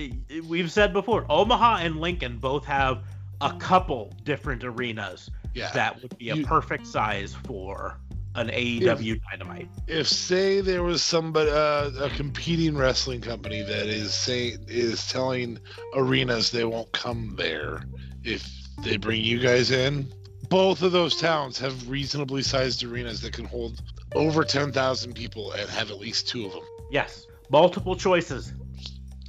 we've said before, Omaha and Lincoln both have a couple different arenas yeah. that would be a You- perfect size for an AEW Dynamite. if say there was somebody uh, a competing wrestling company that is say is telling arenas they won't come there if they bring you guys in both of those towns have reasonably sized arenas that can hold over 10,000 people and have at least two of them. Yes, multiple choices.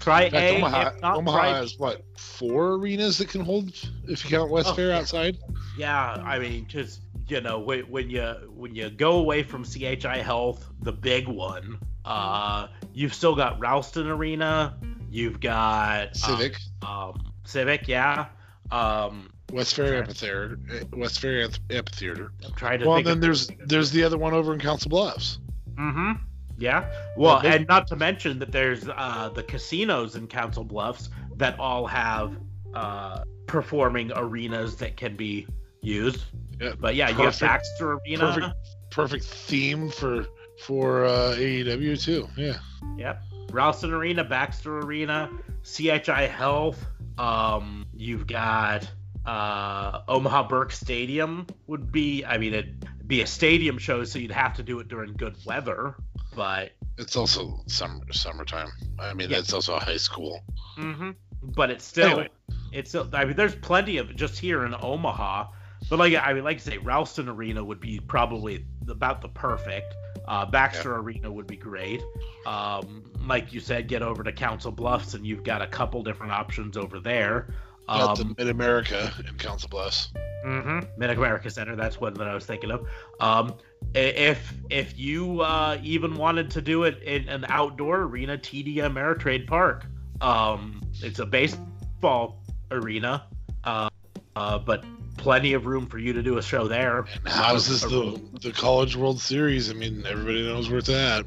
Try fact, A, Omaha, Omaha has what four arenas that can hold if you count West Oh, Fair yeah. outside. Yeah, I mean, just you know, when, when you when you go away from CHI Health, the big one, uh, you've still got Ralston Arena, you've got Civic, um, Civic, yeah. Um, West Fair Amphitheater, eh, West Fair Amphitheater. I'm trying to Well, then there's there's the other one over in Council Bluffs. Mm-hmm. Yeah. Well, and not to mention that there's uh, the casinos in Council Bluffs that all have uh, performing arenas that can be used. Yeah, But yeah, you have perfect- Baxter Arena. perfect. Perfect theme for for uh, AEW too. Yeah. Yep. Ralston Arena, Baxter Arena, CHI Health. Um, you've got uh, Omaha Burke Stadium would be. I mean, it'd be a stadium show, so you'd have to do it during good weather. But It's also summer summertime. I mean, Yeah. that's also high school. hmm But it's still, Anyway. it's still. I mean, there's plenty of just here in Omaha. But like I mean, like I say, Ralston Arena would be probably about the perfect. Uh, Baxter Arena would be great. Um, like you said, get over to Council Bluffs, and you've got a couple different options over there. Got the Um, Mid America in Council Bluffs. mm-hmm, Mid America Center. That's one that I was thinking of. Um, if if you uh, even wanted to do it in an outdoor arena, TD Ameritrade Park. Um, it's a baseball arena, uh, uh, but plenty of room for you to do a show there. And how's this the the College World Series? I mean, everybody knows where it's at.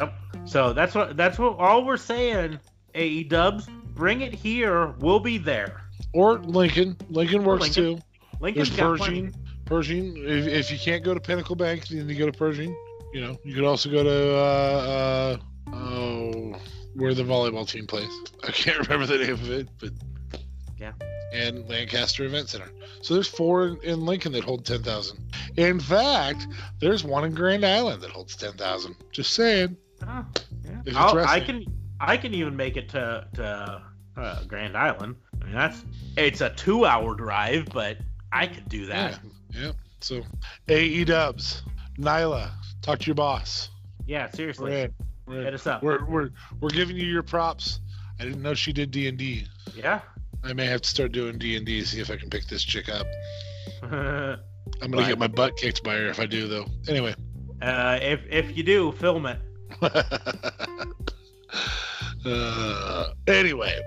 Yep. So that's what that's what all we're saying. AE Dubs, bring it here. We'll be there. Or Lincoln. Lincoln works Lincoln. too. Lincoln's There's. Pershing. Pershing. If, if you can't go to Pinnacle Bank, then you go to Pershing. You know, you could also go to uh, uh, oh, where the volleyball team plays. [laughs] I can't remember the name of it, but Yeah. And Lancaster Event Center. So there's four in, in Lincoln that hold ten thousand. In fact, there's one in Grand Island that holds ten thousand. Just saying. Oh, yeah. I can I can even make it to to uh, Grand Island. I mean that's it's a two hour drive, but I could do that. Yeah. yeah. So AE Dubs, Nyla, talk to your boss. Yeah, We're seriously, in. We're in. hit us up. We're we're we're giving you your props. I didn't know she did D and D. Yeah. I may have to start doing D and D. See if I can pick this chick up. [laughs] I'm gonna Right. get my butt kicked by her if I do, though. Anyway. uh, if if you do, film it. [laughs] uh, anyway,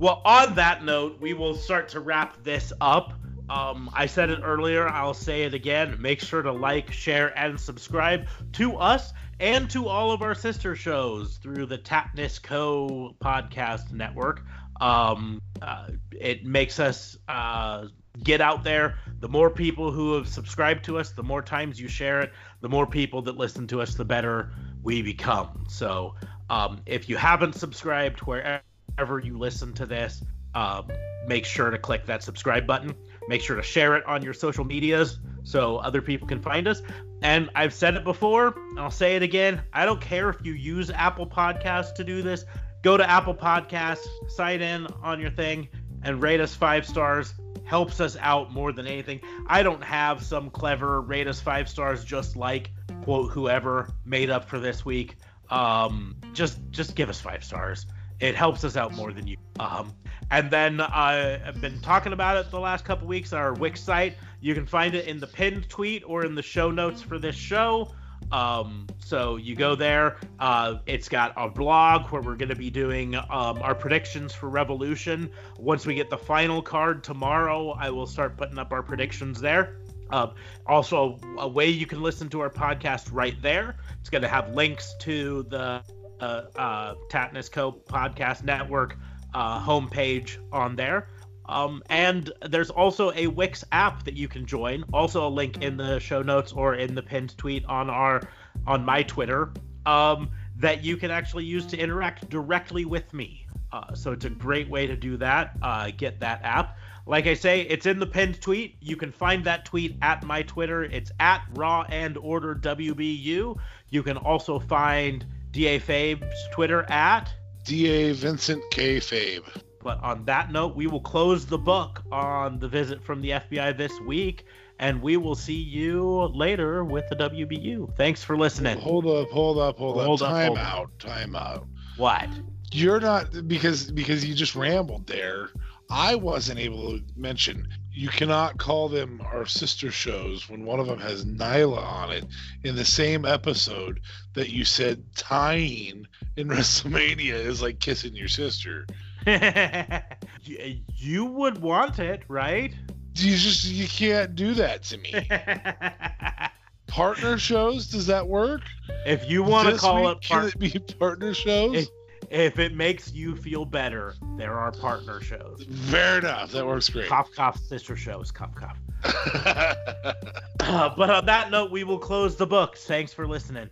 Well, on that note, we will start to wrap this up. Um, I said it earlier, I'll say it again. Make sure to like, share, and subscribe to us and to all of our sister shows through the Tapness Co. podcast network. Um, uh, it makes us uh, get out there. The more people who have subscribed to us, the more times you share it, the more people that listen to us, the better we become. So um, if you haven't subscribed wherever you listen to this, um, make sure to click that subscribe button. Make sure to share it on your social medias so other people can find us. And I've said it before, and I'll say it again. I don't care if you use Apple Podcasts to do this. Go to Apple Podcasts, sign in on your thing, and rate us five stars. Helps us out more than anything. I don't have some clever rate us five stars just like quote whoever made up for this week. Um, just just give us five stars. It helps us out more than you. Um, and then uh, I've been talking about it the last couple weeks. Our Wix site, you can find it in the pinned tweet or in the show notes for this show. Um, so you go there. Uh, it's got a blog where we're going to be doing um, our predictions for Revolution. Once we get the final card tomorrow, I will start putting up our predictions there. Um, also, a way you can listen to our podcast right there. It's going to have links to the uh, uh, Tatnus Co. podcast network uh, homepage on there. Um, and there's also a Wix app that you can join. Also, a link in the show notes or in the pinned tweet on our on my Twitter um, that you can actually use to interact directly with me. Uh, so it's a great way to do that. Uh, get that app. Like I say, it's in the pinned tweet. You can find that tweet at my Twitter. It's at Raw and Order WBU. You can also find Da Fabe's Twitter at. Da Vincent K. Fabe. But on that note, we will close the book on the visit from the FBI this week, and we will see you later with the WBU. Thanks for listening. Hold up, hold up, hold, Hold up. up, Time hold up. out, time out. What? You're not because because you just rambled there. I wasn't able to mention you cannot call them our sister shows when one of them has Nyla on it in the same episode that you said tying in [laughs] WrestleMania is like kissing your sister. [laughs] you, would want it, right? You just you can't do that to me. [laughs] Partner shows, does that work? if you want to call week, it can it be partner shows? If- if it makes you feel better, there are partner shows. Fair enough. That works great. Cough, cough, sister shows. Cough, cough. [laughs] Uh, but on that note, we will close the book. Thanks for listening.